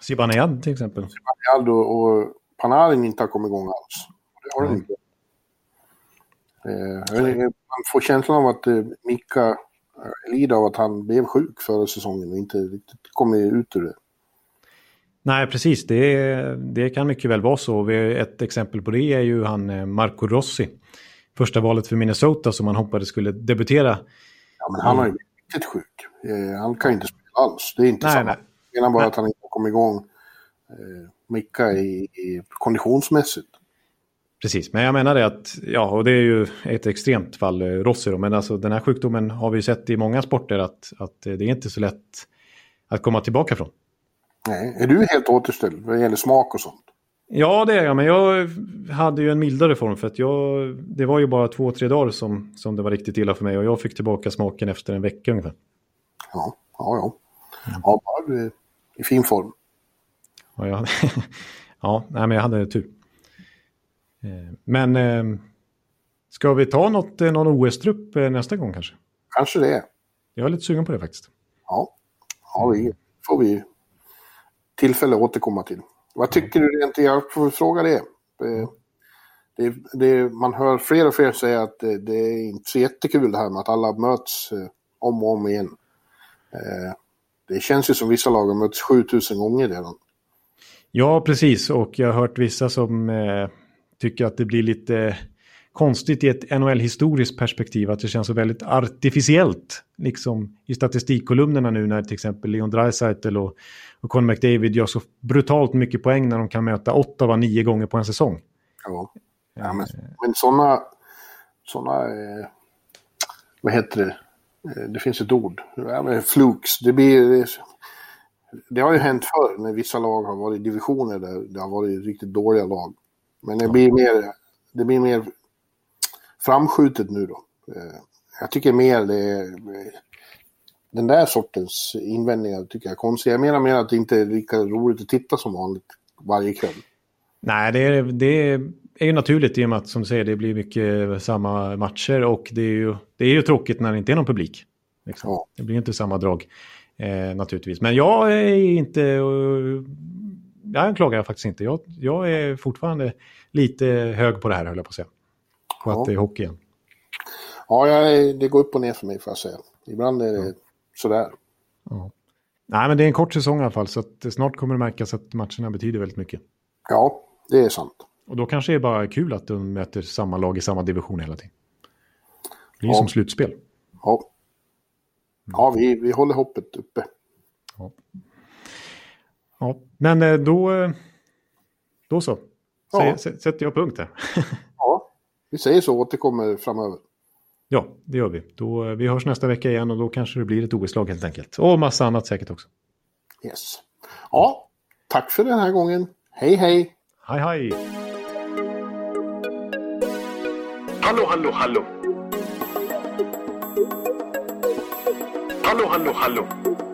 Zibanejad till exempel. Aldo och Panarin inte har kommit igång alls. Det har de inte. Eh, jag vet inte, man får känslan av att eh, Mika eh, lider av att han blev sjuk förra säsongen och inte riktigt kom ut ur det. Nej, precis. Det, det kan mycket väl vara så. Ett exempel på det är ju han eh, Marco Rossi. Första valet för Minnesota som man hoppades skulle debutera. Ja, men han har ju blivit riktigt sjuk. Eh, han kan ju inte spela alls. Det är inte Nej, samma. Jag menar bara Nej. att han inte kommit igång eh, Mika i, i konditionsmässigt. Precis, men jag menar det att, ja, och det är ju ett extremt fall, eh, Rossi då, men alltså den här sjukdomen har vi ju sett i många sporter att, att eh, det är inte så lätt att komma tillbaka från. Nej, är du helt återställd vad gäller smak och sånt? Ja, det är jag, men jag hade ju en mildare form för att jag, det var ju bara två, tre dagar som, som det var riktigt illa för mig och jag fick tillbaka smaken efter en vecka ungefär. Ja, ja, ja. Ja, bara du är i fin form. Och jag, ja, nej, men jag hade tur. Eh, Men eh, ska vi ta något, eh, någon OS-trupp nästa gång kanske? Kanske det. Jag är lite sugen på det faktiskt. Ja, ja det får vi tillfälle att återkomma till. Vad tycker du rent, jag får fråga det. Eh, det, det. Man hör fler och fler säga att det, det är inte så jättekul det här med att alla möts om och om igen. Det känns ju som vissa lag har mötts 7000 gånger redan. Ja, precis. Och jag har hört vissa som eh, tycker att det blir lite konstigt i ett NHL-historiskt perspektiv. Att det känns så väldigt artificiellt. Liksom i statistikkolumnerna nu när till exempel Leon Draisaitl och, och Conor McDavid gör så brutalt mycket poäng när de kan möta Ottawa nio gånger på en säsong. Ja, ja men, men sådana... Såna, eh, vad heter det? Eh, Det finns ett ord. Ja, flukes. Det, blir, det, det har ju hänt förr när vissa lag har varit i divisioner där det har varit riktigt dåliga lag. Men det blir mer, det blir mer framskjutet nu då. Eh, Jag tycker mer det är, den där sortens invändningar tycker jag är konstiga. Jag menar mer att det inte är lika roligt att titta som vanligt varje kväll. Nej, det är, det är ju naturligt i och med att som du säger det blir mycket samma matcher och det är ju, det är ju tråkigt när det inte är någon publik. Liksom. Ja. Det blir inte samma drag eh, naturligtvis. Men jag är inte... Uh, jag klagar faktiskt inte. Jag, jag är fortfarande lite hög på det här höll jag på att säga. På Ja. att det är hockey igen. Ja, jag, det går upp och ner för mig får jag säga. Ibland är det sådär. Ja. Nej, men det är en kort säsong i alla fall så snart kommer det märkas att matcherna betyder väldigt mycket. Ja, det är sant. Och då kanske det är bara kul att de möter samma lag i samma division hela tiden. Det blir Ja. som slutspel. Ja, ja vi, vi håller hoppet uppe. Ja. Men eh, då, då så. Ja. Sätter jag punkt här. Ja, vi säger så, återkommer framöver. ja, det gör vi. Då, eh, vi hörs nästa vecka igen och då kanske det blir ett OS-lag helt enkelt. Och massa annat säkert också. Yes. Ja, tack för den här gången. Hej, hej! Hej hej! Hallå, hallå, hallå. Hallå, hallå, hallå.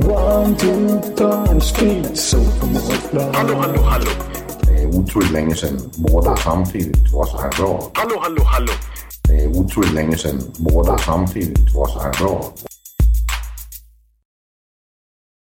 One, two, time, speed, so Hallå, hallå, hallå. Det er utroligt længe siden mor, der samtidig også har råd. Hallå, hallå, hallå. Det er utroligt længe siden mor, der samtidig også har råd.